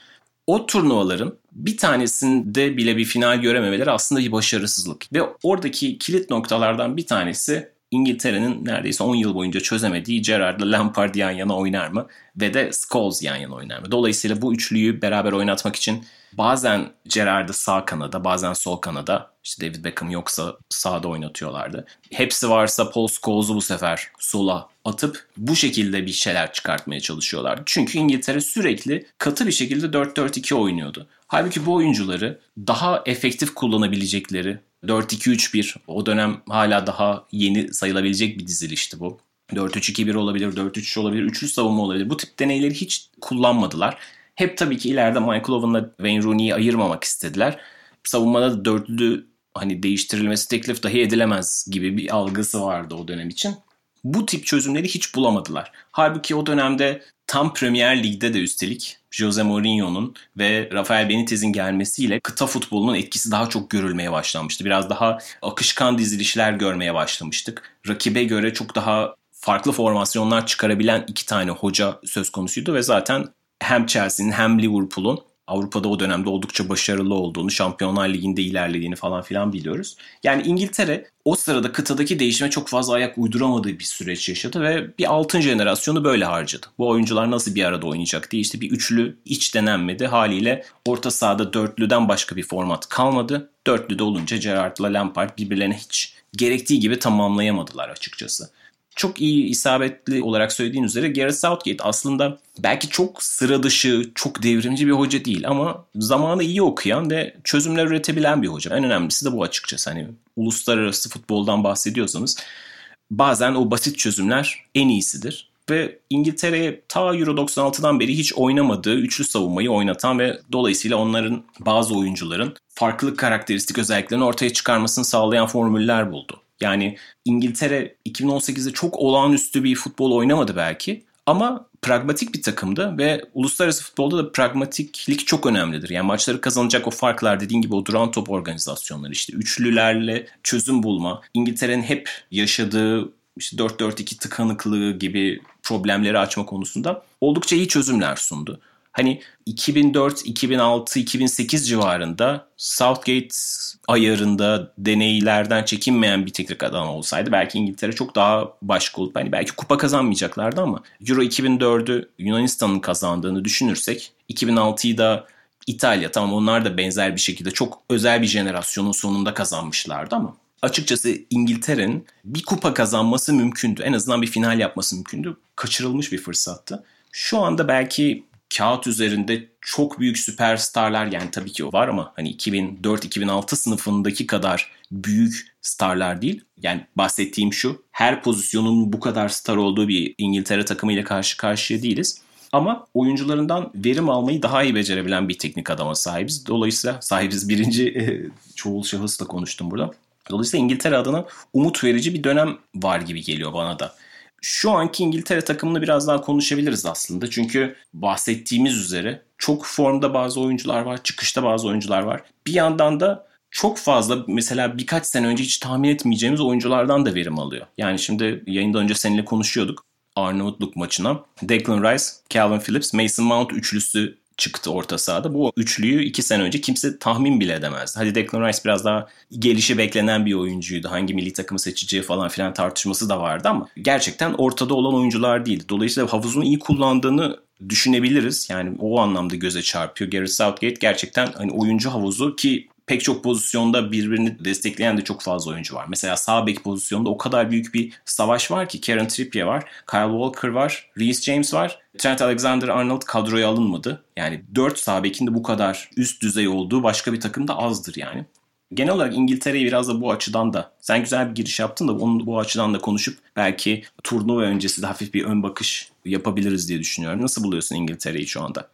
o turnuvaların bir tanesinde bile bir final görememeleri aslında bir başarısızlık. Ve oradaki kilit noktalardan bir tanesi İngiltere'nin neredeyse 10 yıl boyunca çözemediği Gerrard'la Lampard yan yana oynar mı ve de Scholes yan yana oynar mı? Dolayısıyla bu üçlüyü beraber oynatmak için bazen Gerrard'ı sağ kanada bazen sol kanada işte David Beckham yoksa sağda oynatıyorlardı. Hepsi varsa Paul Scholes'u bu sefer sola atıp bu şekilde bir şeyler çıkartmaya çalışıyorlardı. Çünkü İngiltere sürekli katı bir şekilde 4-4-2 oynuyordu. Halbuki bu oyuncuları daha efektif kullanabilecekleri 4-2-3-1 o dönem hala daha yeni sayılabilecek bir dizilişti bu. 4-3-2-1 olabilir, 4-3-3 olabilir, üçlü savunma olabilir. Bu tip deneyleri hiç kullanmadılar. Hep tabii ki ileride Michael Owen'la Wayne Rooney'i ayırmamak istediler. Savunmada da dörtlü hani değiştirilmesi teklif dahi edilemez gibi bir algısı vardı o dönem için. Bu tip çözümleri hiç bulamadılar. Halbuki o dönemde tam Premier Lig'de de üstelik Jose Mourinho'nun ve Rafael Benitez'in gelmesiyle kıta futbolunun etkisi daha çok görülmeye başlanmıştı. Biraz daha akışkan dizilişler görmeye başlamıştık. Rakibe göre çok daha farklı formasyonlar çıkarabilen iki tane hoca söz konusuydu ve zaten hem Chelsea'nin hem Liverpool'un Avrupa'da o dönemde oldukça başarılı olduğunu, Şampiyonlar Ligi'nde ilerlediğini falan filan biliyoruz. Yani İngiltere o sırada kıtadaki değişime çok fazla ayak uyduramadığı bir süreç yaşadı ve bir altın jenerasyonu böyle harcadı. Bu oyuncular nasıl bir arada oynayacak diye işte bir üçlü hiç denenmedi. Haliyle orta sahada dörtlüden başka bir format kalmadı. Dörtlüde olunca Gerrard'la Lampard birbirlerine hiç gerektiği gibi tamamlayamadılar açıkçası çok iyi isabetli olarak söylediğin üzere Gareth Southgate aslında belki çok sıra dışı, çok devrimci bir hoca değil ama zamanı iyi okuyan ve çözümler üretebilen bir hoca. En önemlisi de bu açıkçası. Hani uluslararası futboldan bahsediyorsanız bazen o basit çözümler en iyisidir. Ve İngiltere'ye ta Euro 96'dan beri hiç oynamadığı üçlü savunmayı oynatan ve dolayısıyla onların bazı oyuncuların farklı karakteristik özelliklerini ortaya çıkarmasını sağlayan formüller buldu. Yani İngiltere 2018'de çok olağanüstü bir futbol oynamadı belki ama pragmatik bir takımdı ve uluslararası futbolda da pragmatiklik çok önemlidir. Yani maçları kazanacak o farklar dediğin gibi o duran top organizasyonları işte üçlülerle çözüm bulma. İngiltere'nin hep yaşadığı işte 4-4-2 tıkanıklığı gibi problemleri açma konusunda oldukça iyi çözümler sundu. Hani 2004, 2006, 2008 civarında Southgate ayarında deneylerden çekinmeyen bir teknik adam olsaydı belki İngiltere çok daha başka olup hani belki kupa kazanmayacaklardı ama Euro 2004'ü Yunanistan'ın kazandığını düşünürsek 2006'yı da İtalya tamam onlar da benzer bir şekilde çok özel bir jenerasyonun sonunda kazanmışlardı ama açıkçası İngiltere'nin bir kupa kazanması mümkündü. En azından bir final yapması mümkündü. Kaçırılmış bir fırsattı. Şu anda belki kağıt üzerinde çok büyük süperstarlar yani tabii ki o var ama hani 2004-2006 sınıfındaki kadar büyük starlar değil. Yani bahsettiğim şu her pozisyonun bu kadar star olduğu bir İngiltere takımıyla karşı karşıya değiliz. Ama oyuncularından verim almayı daha iyi becerebilen bir teknik adama sahibiz. Dolayısıyla sahibiz birinci e, çoğul şahısla konuştum burada. Dolayısıyla İngiltere adına umut verici bir dönem var gibi geliyor bana da şu anki İngiltere takımını biraz daha konuşabiliriz aslında. Çünkü bahsettiğimiz üzere çok formda bazı oyuncular var, çıkışta bazı oyuncular var. Bir yandan da çok fazla mesela birkaç sene önce hiç tahmin etmeyeceğimiz oyunculardan da verim alıyor. Yani şimdi yayında önce seninle konuşuyorduk. Arnavutluk maçına Declan Rice, Calvin Phillips, Mason Mount üçlüsü çıktı orta sahada. Bu üçlüyü iki sene önce kimse tahmin bile edemezdi. Hadi Declan Rice biraz daha gelişi beklenen bir oyuncuydu. Hangi milli takımı seçeceği falan filan tartışması da vardı ama gerçekten ortada olan oyuncular değildi. Dolayısıyla havuzunu iyi kullandığını düşünebiliriz. Yani o anlamda göze çarpıyor. Gareth Southgate gerçekten hani oyuncu havuzu ki pek çok pozisyonda birbirini destekleyen de çok fazla oyuncu var. Mesela sağ bek pozisyonunda o kadar büyük bir savaş var ki Kieran Trippier var, Kyle Walker var, Reece James var. Trent Alexander-Arnold kadroya alınmadı. Yani 4 sağ bekinde bu kadar üst düzey olduğu başka bir takımda azdır yani. Genel olarak İngiltere'yi biraz da bu açıdan da sen güzel bir giriş yaptın da onu bu açıdan da konuşup belki turnuva öncesi de hafif bir ön bakış yapabiliriz diye düşünüyorum. Nasıl buluyorsun İngiltere'yi şu anda?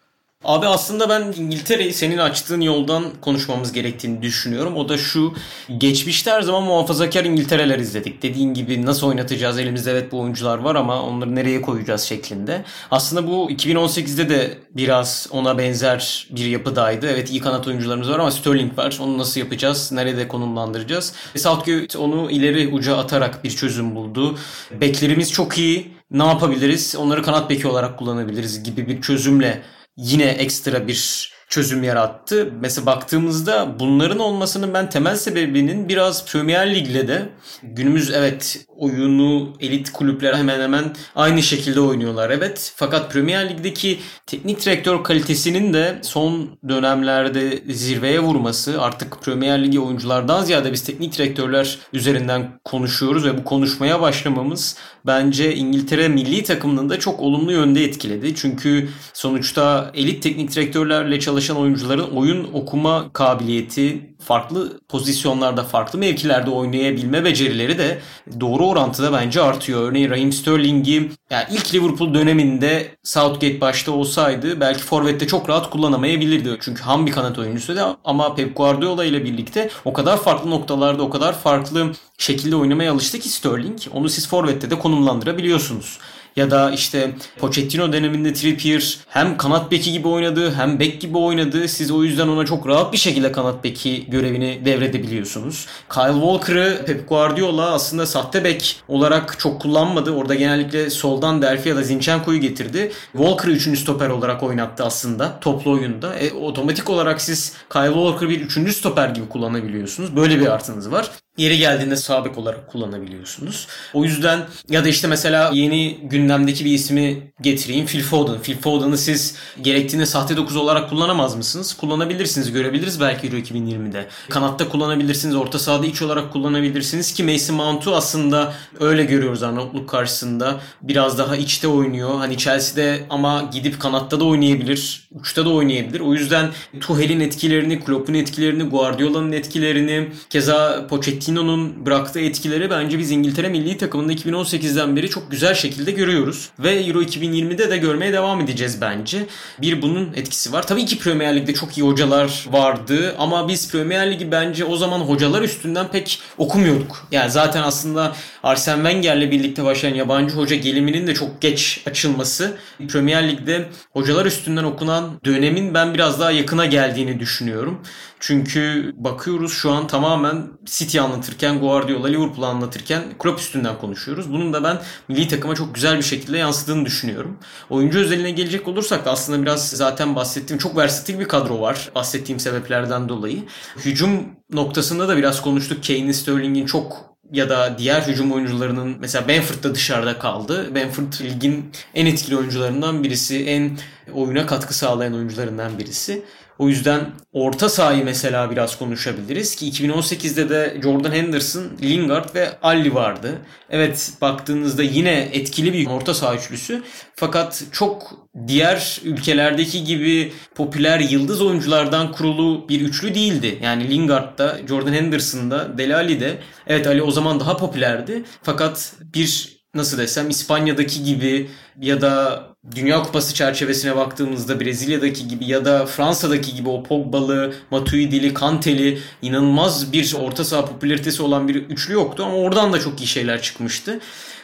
Abi aslında ben İngiltere'yi senin açtığın yoldan konuşmamız gerektiğini düşünüyorum. O da şu geçmişte her zaman muhafazakar İngiltere'ler izledik. Dediğin gibi nasıl oynatacağız elimizde evet bu oyuncular var ama onları nereye koyacağız şeklinde. Aslında bu 2018'de de biraz ona benzer bir yapıdaydı. Evet iyi kanat oyuncularımız var ama Sterling var. Onu nasıl yapacağız? Nerede konumlandıracağız? Southgate onu ileri uca atarak bir çözüm buldu. Beklerimiz çok iyi. Ne yapabiliriz? Onları kanat beki olarak kullanabiliriz gibi bir çözümle yine ekstra bir çözüm yarattı. Mesela baktığımızda bunların olmasının ben temel sebebinin biraz Premier Lig'le de günümüz evet oyunu elit kulüpler hemen hemen aynı şekilde oynuyorlar evet. Fakat Premier Lig'deki teknik direktör kalitesinin de son dönemlerde zirveye vurması artık Premier Ligi oyunculardan ziyade biz teknik direktörler üzerinden konuşuyoruz ve bu konuşmaya başlamamız bence İngiltere milli takımının da çok olumlu yönde etkiledi. Çünkü sonuçta elit teknik direktörlerle çalışan oyuncuların oyun okuma kabiliyeti, farklı pozisyonlarda, farklı mevkilerde oynayabilme becerileri de doğru orantıda bence artıyor. Örneğin Raheem Sterling'i yani ilk Liverpool döneminde Southgate başta olsaydı belki forvette çok rahat kullanamayabilirdi. Çünkü ham bir kanat oyuncusu da ama Pep Guardiola ile birlikte o kadar farklı noktalarda, o kadar farklı şekilde oynamaya alıştı ki Sterling. Onu siz forvette de konumlandırabiliyorsunuz. Ya da işte Pochettino döneminde Trippier hem kanat beki gibi oynadı hem bek gibi oynadı. Siz o yüzden ona çok rahat bir şekilde kanat beki görevini devredebiliyorsunuz. Kyle Walker'ı Pep Guardiola aslında sahte bek olarak çok kullanmadı. Orada genellikle soldan Delphi ya da Zinchenko'yu getirdi. Walker'ı 3. stoper olarak oynattı aslında toplu oyunda. E, otomatik olarak siz Kyle Walker'ı bir 3. stoper gibi kullanabiliyorsunuz. Böyle bir artınız var. Yeri geldiğinde sabit olarak kullanabiliyorsunuz. O yüzden ya da işte mesela yeni gündemdeki bir ismi getireyim. Phil Foden. Phil Foden'ı siz gerektiğinde sahte 9 olarak kullanamaz mısınız? Kullanabilirsiniz. Görebiliriz belki Euro 2020'de. Kanatta kullanabilirsiniz. Orta sahada iç olarak kullanabilirsiniz ki Mason Mount'u aslında öyle görüyoruz Arnavutluk karşısında. Biraz daha içte oynuyor. Hani Chelsea'de ama gidip kanatta da oynayabilir. Uçta da oynayabilir. O yüzden Tuchel'in etkilerini, Klopp'un etkilerini, Guardiola'nın etkilerini, keza Pochettino Pochettino'nun bıraktığı etkileri bence biz İngiltere milli takımında 2018'den beri çok güzel şekilde görüyoruz. Ve Euro 2020'de de görmeye devam edeceğiz bence. Bir bunun etkisi var. Tabii ki Premier Lig'de çok iyi hocalar vardı ama biz Premier Lig'i bence o zaman hocalar üstünden pek okumuyorduk. Yani zaten aslında Arsene Wenger'le birlikte başlayan yabancı hoca geliminin de çok geç açılması Premier Lig'de hocalar üstünden okunan dönemin ben biraz daha yakına geldiğini düşünüyorum. Çünkü bakıyoruz şu an tamamen City anlatırken, Guardiola, Liverpool anlatırken Klopp üstünden konuşuyoruz. Bunun da ben milli takıma çok güzel bir şekilde yansıdığını düşünüyorum. Oyuncu özeline gelecek olursak da aslında biraz zaten bahsettiğim çok versatil bir kadro var. Bahsettiğim sebeplerden dolayı. Hücum noktasında da biraz konuştuk. Kane'in, Sterling'in çok ya da diğer hücum oyuncularının mesela Benford da dışarıda kaldı. Benford ligin en etkili oyuncularından birisi, en oyuna katkı sağlayan oyuncularından birisi. O yüzden orta sahayı mesela biraz konuşabiliriz ki 2018'de de Jordan Henderson, Lingard ve Alli vardı. Evet baktığınızda yine etkili bir orta saha üçlüsü. Fakat çok diğer ülkelerdeki gibi popüler yıldız oyunculardan kurulu bir üçlü değildi. Yani Lingard'da, Jordan Henderson'da, Dele Alli'de evet Ali o zaman daha popülerdi. Fakat bir nasıl desem İspanya'daki gibi ya da Dünya Kupası çerçevesine baktığımızda Brezilya'daki gibi ya da Fransa'daki gibi o Pogba'lı, Matuidi'li, Kante'li inanılmaz bir orta saha popülaritesi olan bir üçlü yoktu ama oradan da çok iyi şeyler çıkmıştı.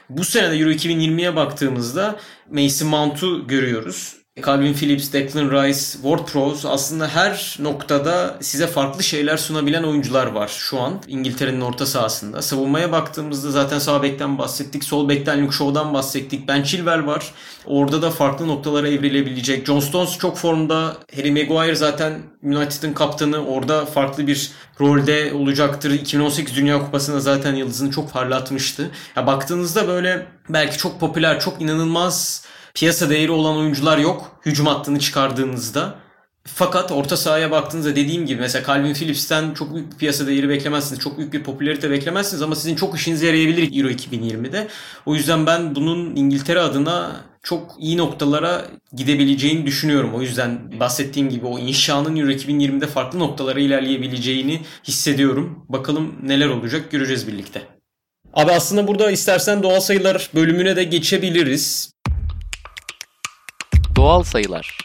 Bu sene de Euro 2020'ye baktığımızda Mason Mount'u görüyoruz. Calvin Phillips, Declan Rice, Ward-Prowse aslında her noktada size farklı şeyler sunabilen oyuncular var şu an İngiltere'nin orta sahasında. Savunmaya baktığımızda zaten sağ bekten bahsettik, sol bekten Luke Shaw'dan bahsettik. Ben Chilwell var. Orada da farklı noktalara evrilebilecek. John Stones çok formda. Harry Maguire zaten United'ın kaptanı. Orada farklı bir rolde olacaktır. 2018 Dünya Kupası'nda zaten yıldızını çok parlatmıştı. Ya baktığınızda böyle belki çok popüler, çok inanılmaz piyasa değeri olan oyuncular yok hücum hattını çıkardığınızda. Fakat orta sahaya baktığınızda dediğim gibi mesela Calvin Phillips'ten çok büyük bir piyasa değeri beklemezsiniz. Çok büyük bir popülarite beklemezsiniz ama sizin çok işinize yarayabilir Euro 2020'de. O yüzden ben bunun İngiltere adına çok iyi noktalara gidebileceğini düşünüyorum. O yüzden bahsettiğim gibi o inşanın Euro 2020'de farklı noktalara ilerleyebileceğini hissediyorum. Bakalım neler olacak göreceğiz birlikte. Abi aslında burada istersen doğal sayılar bölümüne de geçebiliriz. Doğal sayılar.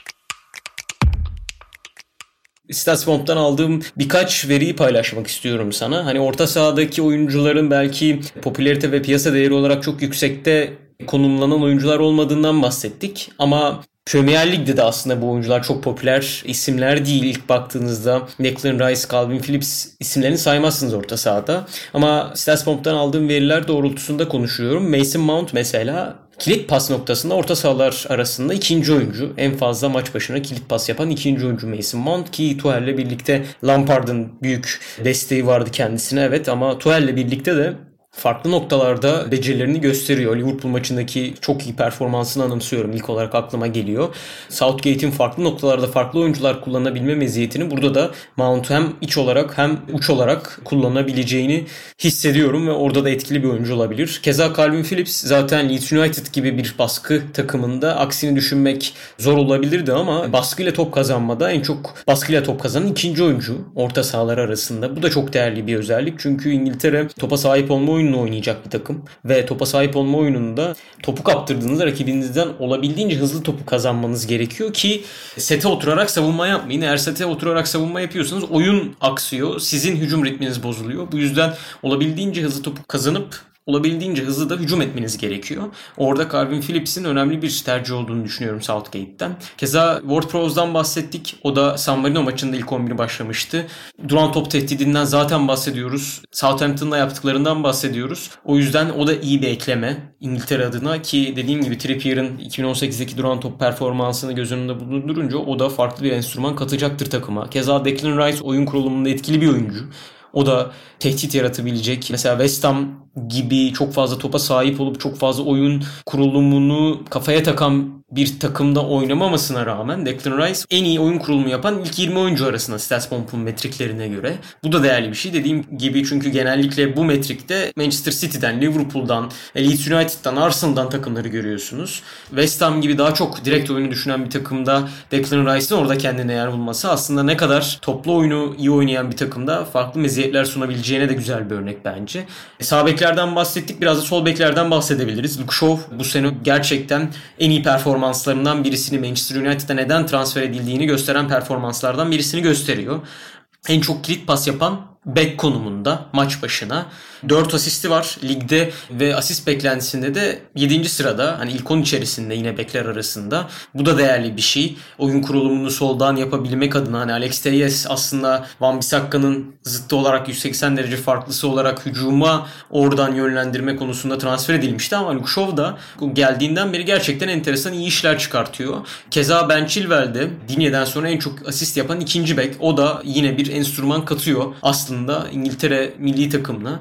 Statsbomb'dan aldığım birkaç veriyi paylaşmak istiyorum sana. Hani orta sahadaki oyuncuların belki popülarite ve piyasa değeri olarak çok yüksekte konumlanan oyuncular olmadığından bahsettik. Ama Premier Lig'de de aslında bu oyuncular çok popüler isimler değil. İlk baktığınızda Declan Rice, Calvin Phillips isimlerini saymazsınız orta sahada. Ama Statsbomb'dan aldığım veriler doğrultusunda konuşuyorum. Mason Mount mesela kilit pas noktasında orta sahalar arasında ikinci oyuncu. En fazla maç başına kilit pas yapan ikinci oyuncu Mason Mount ki Tuchel'le birlikte Lampard'ın büyük desteği vardı kendisine evet ama Tuchel'le birlikte de farklı noktalarda becerilerini gösteriyor. Liverpool maçındaki çok iyi performansını anımsıyorum. İlk olarak aklıma geliyor. Southgate'in farklı noktalarda farklı oyuncular kullanabilme meziyetini burada da Mount hem iç olarak hem uç olarak kullanabileceğini hissediyorum ve orada da etkili bir oyuncu olabilir. Keza Calvin Phillips zaten Leeds United gibi bir baskı takımında aksini düşünmek zor olabilirdi ama baskıyla top kazanmada en çok baskıyla top kazanan ikinci oyuncu orta sahalar arasında. Bu da çok değerli bir özellik. Çünkü İngiltere topa sahip olma oyunu oyununu oynayacak bir takım. Ve topa sahip olma oyununda topu kaptırdığınızda rakibinizden olabildiğince hızlı topu kazanmanız gerekiyor ki sete oturarak savunma yapmayın. Eğer sete oturarak savunma yapıyorsanız oyun aksıyor. Sizin hücum ritminiz bozuluyor. Bu yüzden olabildiğince hızlı topu kazanıp olabildiğince hızlı da hücum etmeniz gerekiyor. Orada Calvin Phillips'in önemli bir tercih olduğunu düşünüyorum Southgate'den. Keza Ward Prowse'dan bahsettik. O da San Marino maçında ilk 11'i başlamıştı. Duran top tehdidinden zaten bahsediyoruz. Southampton'la yaptıklarından bahsediyoruz. O yüzden o da iyi bir ekleme İngiltere adına ki dediğim gibi Trippier'ın 2018'deki duran top performansını göz önünde bulundurunca o da farklı bir enstrüman katacaktır takıma. Keza Declan Rice oyun kurulumunda etkili bir oyuncu. O da tehdit yaratabilecek. Mesela West Ham gibi çok fazla topa sahip olup çok fazla oyun kurulumunu kafaya takan bir takımda oynamamasına rağmen Declan Rice en iyi oyun kurulumu yapan ilk 20 oyuncu arasında StatsBomb'un metriklerine göre. Bu da değerli bir şey. Dediğim gibi çünkü genellikle bu metrikte Manchester City'den, Liverpool'dan, Leeds United'dan, Arsenal'dan takımları görüyorsunuz. West Ham gibi daha çok direkt oyunu düşünen bir takımda Declan Rice'ın orada kendine yer bulması aslında ne kadar toplu oyunu iyi oynayan bir takımda farklı meziyetler sunabileceğine de güzel bir örnek bence. E, sağ beklerden bahsettik. Biraz da sol beklerden bahsedebiliriz. Luke Shaw bu sene gerçekten en iyi performanslarından birisini Manchester United'a neden transfer edildiğini gösteren performanslardan birisini gösteriyor. En çok kilit pas yapan bek konumunda maç başına. 4 asisti var ligde ve asist beklentisinde de 7. sırada. Hani ilk 10 içerisinde yine bekler arasında. Bu da değerli bir şey. Oyun kurulumunu soldan yapabilmek adına hani Alex Telles aslında Van Bissakka'nın zıttı olarak 180 derece farklısı olarak hücuma oradan yönlendirme konusunda transfer edilmişti ama Lukşov da geldiğinden beri gerçekten enteresan iyi işler çıkartıyor. Keza Ben Chilwell de Dinye'den sonra en çok asist yapan ikinci bek. O da yine bir enstrüman katıyor aslında İngiltere milli takımına.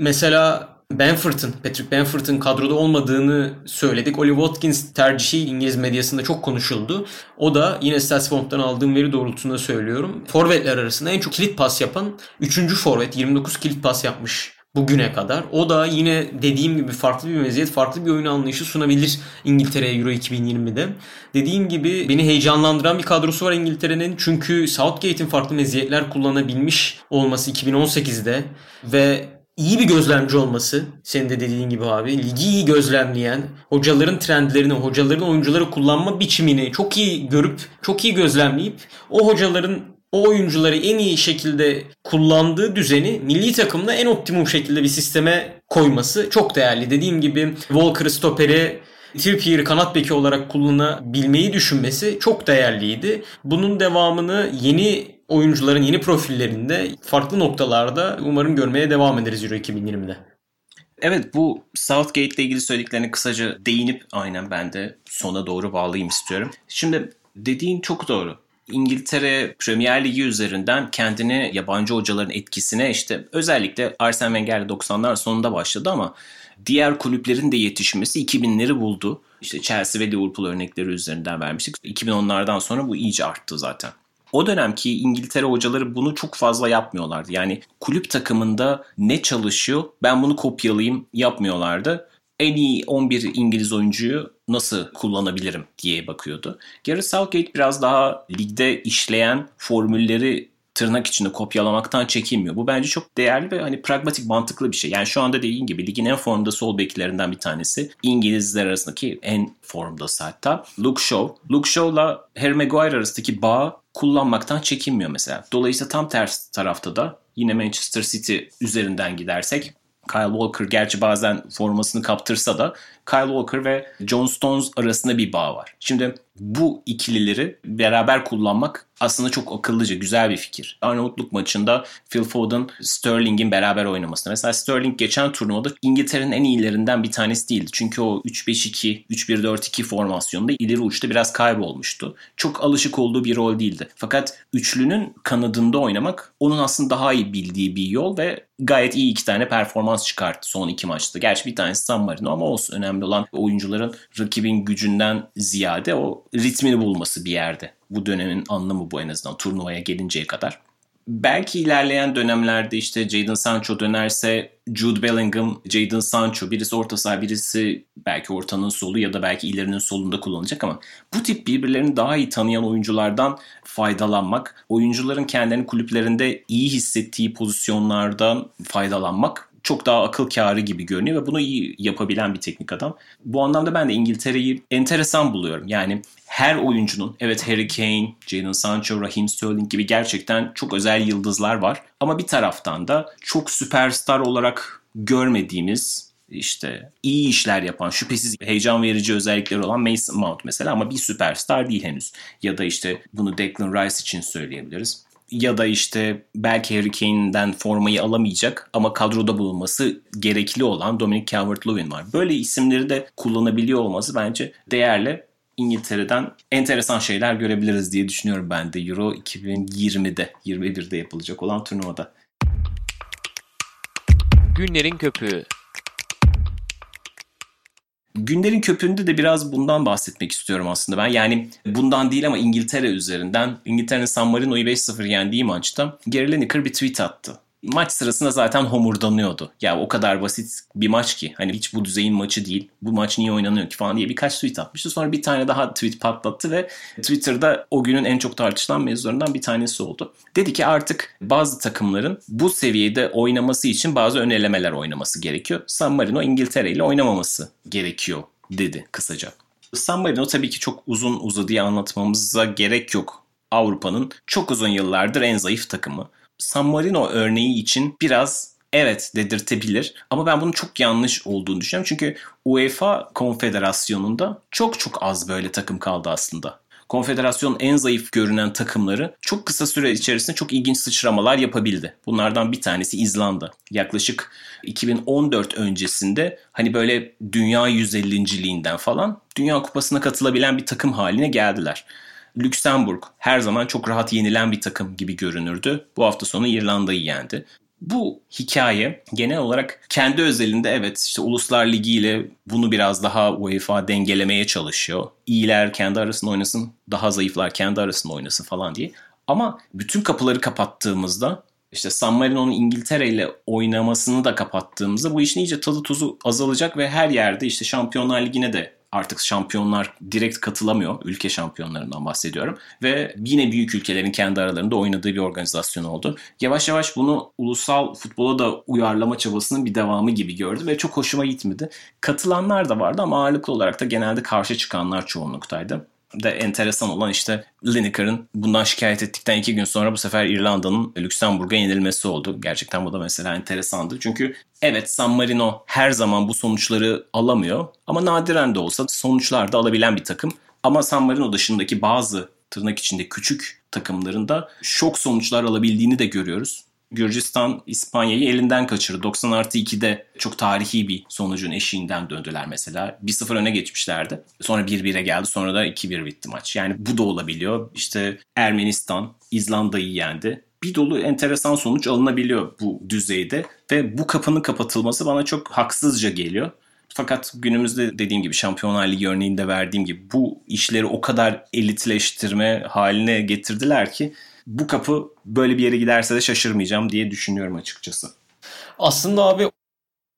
Mesela Benford'un, Patrick Benford'un kadroda olmadığını söyledik. Oli Watkins tercihi İngiliz medyasında çok konuşuldu. O da yine StatsBomb'dan aldığım veri doğrultusunda söylüyorum. Forvetler arasında en çok kilit pas yapan 3. forvet. 29 kilit pas yapmış bugüne kadar. O da yine dediğim gibi farklı bir meziyet, farklı bir oyun anlayışı sunabilir İngiltere'ye Euro 2020'de. Dediğim gibi beni heyecanlandıran bir kadrosu var İngiltere'nin. Çünkü Southgate'in farklı meziyetler kullanabilmiş olması 2018'de ve iyi bir gözlemci olması senin de dediğin gibi abi ligi iyi gözlemleyen hocaların trendlerini hocaların oyuncuları kullanma biçimini çok iyi görüp çok iyi gözlemleyip o hocaların o oyuncuları en iyi şekilde kullandığı düzeni milli takımda en optimum şekilde bir sisteme koyması çok değerli. Dediğim gibi Walker'ı stoperi Trippier kanat beki olarak kullanabilmeyi düşünmesi çok değerliydi. Bunun devamını yeni oyuncuların yeni profillerinde farklı noktalarda umarım görmeye devam ederiz Euro 2020'de. Evet bu Southgate ile ilgili söylediklerini kısaca değinip aynen ben de sona doğru bağlayayım istiyorum. Şimdi dediğin çok doğru. İngiltere Premier Ligi üzerinden kendini yabancı hocaların etkisine işte özellikle Arsene Wenger 90'lar sonunda başladı ama diğer kulüplerin de yetişmesi 2000'leri buldu. İşte Chelsea ve Liverpool örnekleri üzerinden vermiştik. 2010'lardan sonra bu iyice arttı zaten. O dönemki İngiltere hocaları bunu çok fazla yapmıyorlardı. Yani kulüp takımında ne çalışıyor ben bunu kopyalayayım yapmıyorlardı. En iyi 11 İngiliz oyuncuyu nasıl kullanabilirim diye bakıyordu. Gary Southgate biraz daha ligde işleyen formülleri tırnak içinde kopyalamaktan çekinmiyor. Bu bence çok değerli ve hani pragmatik mantıklı bir şey. Yani şu anda dediğin gibi ligin en formda sol beklerinden bir tanesi. İngilizler arasındaki en formdası hatta. Luke Shaw. Luke Shaw'la Harry Maguire arasındaki bağ kullanmaktan çekinmiyor mesela. Dolayısıyla tam ters tarafta da yine Manchester City üzerinden gidersek Kyle Walker gerçi bazen formasını kaptırsa da Kyle Walker ve John Stones arasında bir bağ var. Şimdi bu ikilileri beraber kullanmak aslında çok akıllıca, güzel bir fikir. Arnavutluk maçında Phil Foden, Sterling'in beraber oynaması. Mesela Sterling geçen turnuvada İngiltere'nin en iyilerinden bir tanesi değildi. Çünkü o 3-5-2, 3-1-4-2 formasyonunda ileri uçta biraz kaybolmuştu. Çok alışık olduğu bir rol değildi. Fakat üçlünün kanadında oynamak onun aslında daha iyi bildiği bir yol ve gayet iyi iki tane performans çıkarttı son iki maçta. Gerçi bir tanesi San Marino ama olsun. Önemli olan oyuncuların rakibin gücünden ziyade o ritmini bulması bir yerde. Bu dönemin anlamı bu en azından turnuvaya gelinceye kadar. Belki ilerleyen dönemlerde işte Jadon Sancho dönerse Jude Bellingham, Jadon Sancho birisi orta saha birisi belki ortanın solu ya da belki ilerinin solunda kullanacak ama bu tip birbirlerini daha iyi tanıyan oyunculardan faydalanmak, oyuncuların kendilerini kulüplerinde iyi hissettiği pozisyonlardan faydalanmak çok daha akıl kârı gibi görünüyor ve bunu iyi yapabilen bir teknik adam. Bu anlamda ben de İngiltere'yi enteresan buluyorum. Yani her oyuncunun evet Harry Kane, Jadon Sancho, Raheem Sterling gibi gerçekten çok özel yıldızlar var. Ama bir taraftan da çok süperstar olarak görmediğimiz işte iyi işler yapan, şüphesiz heyecan verici özellikleri olan Mason Mount mesela ama bir süperstar değil henüz. Ya da işte bunu Declan Rice için söyleyebiliriz. Ya da işte belki Harry Kane'den formayı alamayacak ama kadroda bulunması gerekli olan Dominic Calvert-Lewin var. Böyle isimleri de kullanabiliyor olması bence değerli. İngiltere'den enteresan şeyler görebiliriz diye düşünüyorum ben de Euro 2020'de, 21'de yapılacak olan turnuvada. Günlerin köpüğü Günlerin köpüğünde de biraz bundan bahsetmek istiyorum aslında ben. Yani bundan değil ama İngiltere üzerinden. İngiltere'nin San Marino'yu 5-0 yendiği maçta Gary Lineker bir tweet attı maç sırasında zaten homurdanıyordu. Ya o kadar basit bir maç ki hani hiç bu düzeyin maçı değil. Bu maç niye oynanıyor ki falan diye birkaç tweet atmıştı. Sonra bir tane daha tweet patlattı ve Twitter'da o günün en çok tartışılan mevzularından bir tanesi oldu. Dedi ki artık bazı takımların bu seviyede oynaması için bazı önelemeler oynaması gerekiyor. San Marino İngiltere ile oynamaması gerekiyor dedi kısaca. San Marino tabii ki çok uzun uzadıya anlatmamıza gerek yok. Avrupa'nın çok uzun yıllardır en zayıf takımı. San Marino örneği için biraz evet dedirtebilir. Ama ben bunun çok yanlış olduğunu düşünüyorum. Çünkü UEFA konfederasyonunda çok çok az böyle takım kaldı aslında. Konfederasyonun en zayıf görünen takımları çok kısa süre içerisinde çok ilginç sıçramalar yapabildi. Bunlardan bir tanesi İzlanda. Yaklaşık 2014 öncesinde hani böyle dünya 150.liğinden falan Dünya Kupası'na katılabilen bir takım haline geldiler. Lüksemburg her zaman çok rahat yenilen bir takım gibi görünürdü. Bu hafta sonu İrlanda'yı yendi. Bu hikaye genel olarak kendi özelinde evet işte Uluslar Ligi ile bunu biraz daha UEFA dengelemeye çalışıyor. İyiler kendi arasında oynasın, daha zayıflar kendi arasında oynasın falan diye. Ama bütün kapıları kapattığımızda işte San Marino'nun İngiltere ile oynamasını da kapattığımızda bu işin iyice tadı tuzu azalacak ve her yerde işte Şampiyonlar Ligi'ne de artık şampiyonlar direkt katılamıyor. Ülke şampiyonlarından bahsediyorum. Ve yine büyük ülkelerin kendi aralarında oynadığı bir organizasyon oldu. Yavaş yavaş bunu ulusal futbola da uyarlama çabasının bir devamı gibi gördüm ve çok hoşuma gitmedi. Katılanlar da vardı ama ağırlıklı olarak da genelde karşı çıkanlar çoğunluktaydı de enteresan olan işte Lineker'ın bundan şikayet ettikten iki gün sonra bu sefer İrlanda'nın Lüksemburg'a yenilmesi oldu. Gerçekten bu da mesela enteresandı. Çünkü evet San Marino her zaman bu sonuçları alamıyor ama nadiren de olsa sonuçlar da alabilen bir takım. Ama San Marino dışındaki bazı tırnak içinde küçük takımlarında şok sonuçlar alabildiğini de görüyoruz. Gürcistan İspanya'yı elinden kaçırdı. 90 artı 2'de çok tarihi bir sonucun eşiğinden döndüler mesela. 1-0 öne geçmişlerdi. Sonra 1-1'e geldi. Sonra da 2-1 bitti maç. Yani bu da olabiliyor. İşte Ermenistan İzlanda'yı yendi. Bir dolu enteresan sonuç alınabiliyor bu düzeyde. Ve bu kapının kapatılması bana çok haksızca geliyor. Fakat günümüzde dediğim gibi Şampiyonlar Ligi örneğinde verdiğim gibi bu işleri o kadar elitleştirme haline getirdiler ki bu kapı böyle bir yere giderse de şaşırmayacağım diye düşünüyorum açıkçası. Aslında abi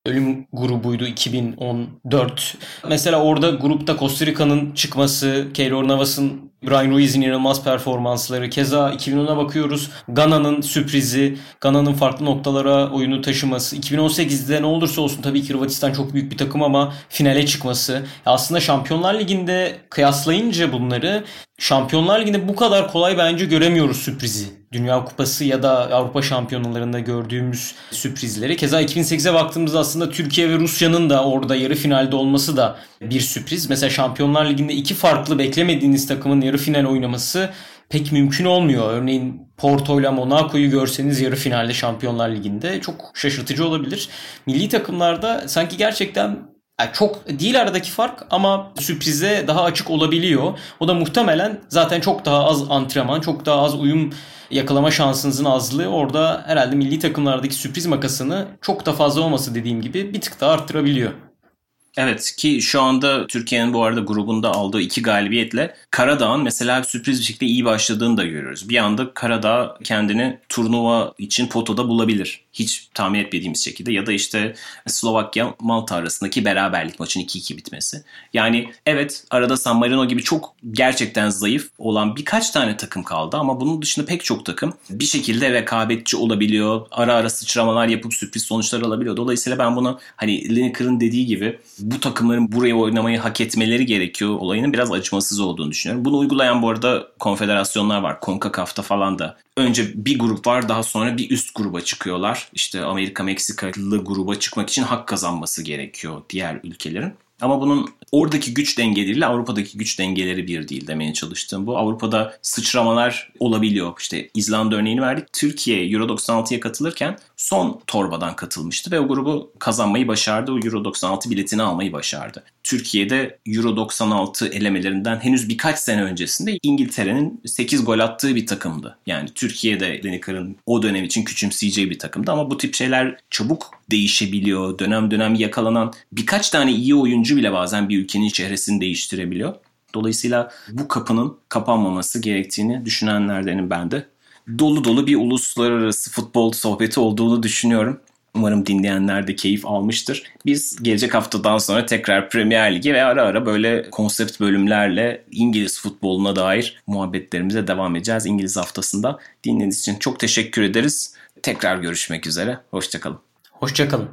ölüm grubuydu 2014. Mesela orada grupta Costa Rica'nın çıkması, Keylor Navas'ın Brian Ruiz'in inanılmaz performansları. Keza 2010'a bakıyoruz. Gana'nın sürprizi, Gana'nın farklı noktalara oyunu taşıması. 2018'de ne olursa olsun tabii ki Hırvatistan çok büyük bir takım ama finale çıkması. Aslında Şampiyonlar Ligi'nde kıyaslayınca bunları Şampiyonlar Ligi'nde bu kadar kolay bence göremiyoruz sürprizi. Dünya Kupası ya da Avrupa Şampiyonalarında gördüğümüz sürprizleri. Keza 2008'e baktığımızda aslında Türkiye ve Rusya'nın da orada yarı finalde olması da bir sürpriz. Mesela Şampiyonlar Ligi'nde iki farklı beklemediğiniz takımın yarı final oynaması pek mümkün olmuyor. Örneğin Porto ile Monaco'yu görseniz yarı finalde Şampiyonlar Ligi'nde çok şaşırtıcı olabilir. Milli takımlarda sanki gerçekten yani çok değil aradaki fark ama sürprize daha açık olabiliyor. O da muhtemelen zaten çok daha az antrenman, çok daha az uyum yakalama şansınızın azlığı orada herhalde milli takımlardaki sürpriz makasını çok da fazla olması dediğim gibi bir tık daha arttırabiliyor. Evet ki şu anda Türkiye'nin bu arada grubunda aldığı iki galibiyetle Karadağ'ın mesela sürpriz bir şekilde iyi başladığını da görüyoruz. Bir anda Karadağ kendini turnuva için potoda bulabilir. Hiç tahmin etmediğimiz şekilde ya da işte Slovakya Malta arasındaki beraberlik maçın 2-2 bitmesi. Yani evet arada San Marino gibi çok gerçekten zayıf olan birkaç tane takım kaldı ama bunun dışında pek çok takım bir şekilde rekabetçi olabiliyor. Ara ara sıçramalar yapıp sürpriz sonuçlar alabiliyor. Dolayısıyla ben bunu hani Lineker'ın dediği gibi bu takımların buraya oynamayı hak etmeleri gerekiyor olayının biraz acımasız olduğunu düşünüyorum. Bunu uygulayan bu arada konfederasyonlar var. CONCACAF'ta falan da. Önce bir grup var daha sonra bir üst gruba çıkıyorlar. İşte Amerika Meksikalı gruba çıkmak için hak kazanması gerekiyor diğer ülkelerin. Ama bunun oradaki güç dengeleriyle Avrupa'daki güç dengeleri bir değil demeye çalıştığım bu. Avrupa'da sıçramalar olabiliyor. İşte İzlanda örneğini verdik. Türkiye Euro 96'ya katılırken son torbadan katılmıştı ve o grubu kazanmayı başardı. O Euro 96 biletini almayı başardı. Türkiye'de Euro 96 elemelerinden henüz birkaç sene öncesinde İngiltere'nin 8 gol attığı bir takımdı. Yani Türkiye'de Lineker'ın o dönem için küçümseyeceği bir takımdı ama bu tip şeyler çabuk değişebiliyor. Dönem dönem yakalanan birkaç tane iyi oyuncu bile bazen bir ülkenin çehresini değiştirebiliyor. Dolayısıyla bu kapının kapanmaması gerektiğini düşünenlerdenim ben de. Dolu dolu bir uluslararası futbol sohbeti olduğunu düşünüyorum. Umarım dinleyenler de keyif almıştır. Biz gelecek haftadan sonra tekrar Premier Ligi ve ara ara böyle konsept bölümlerle İngiliz futboluna dair muhabbetlerimize devam edeceğiz İngiliz haftasında. Dinlediğiniz için çok teşekkür ederiz. Tekrar görüşmek üzere. Hoşçakalın. Hoşçakalın.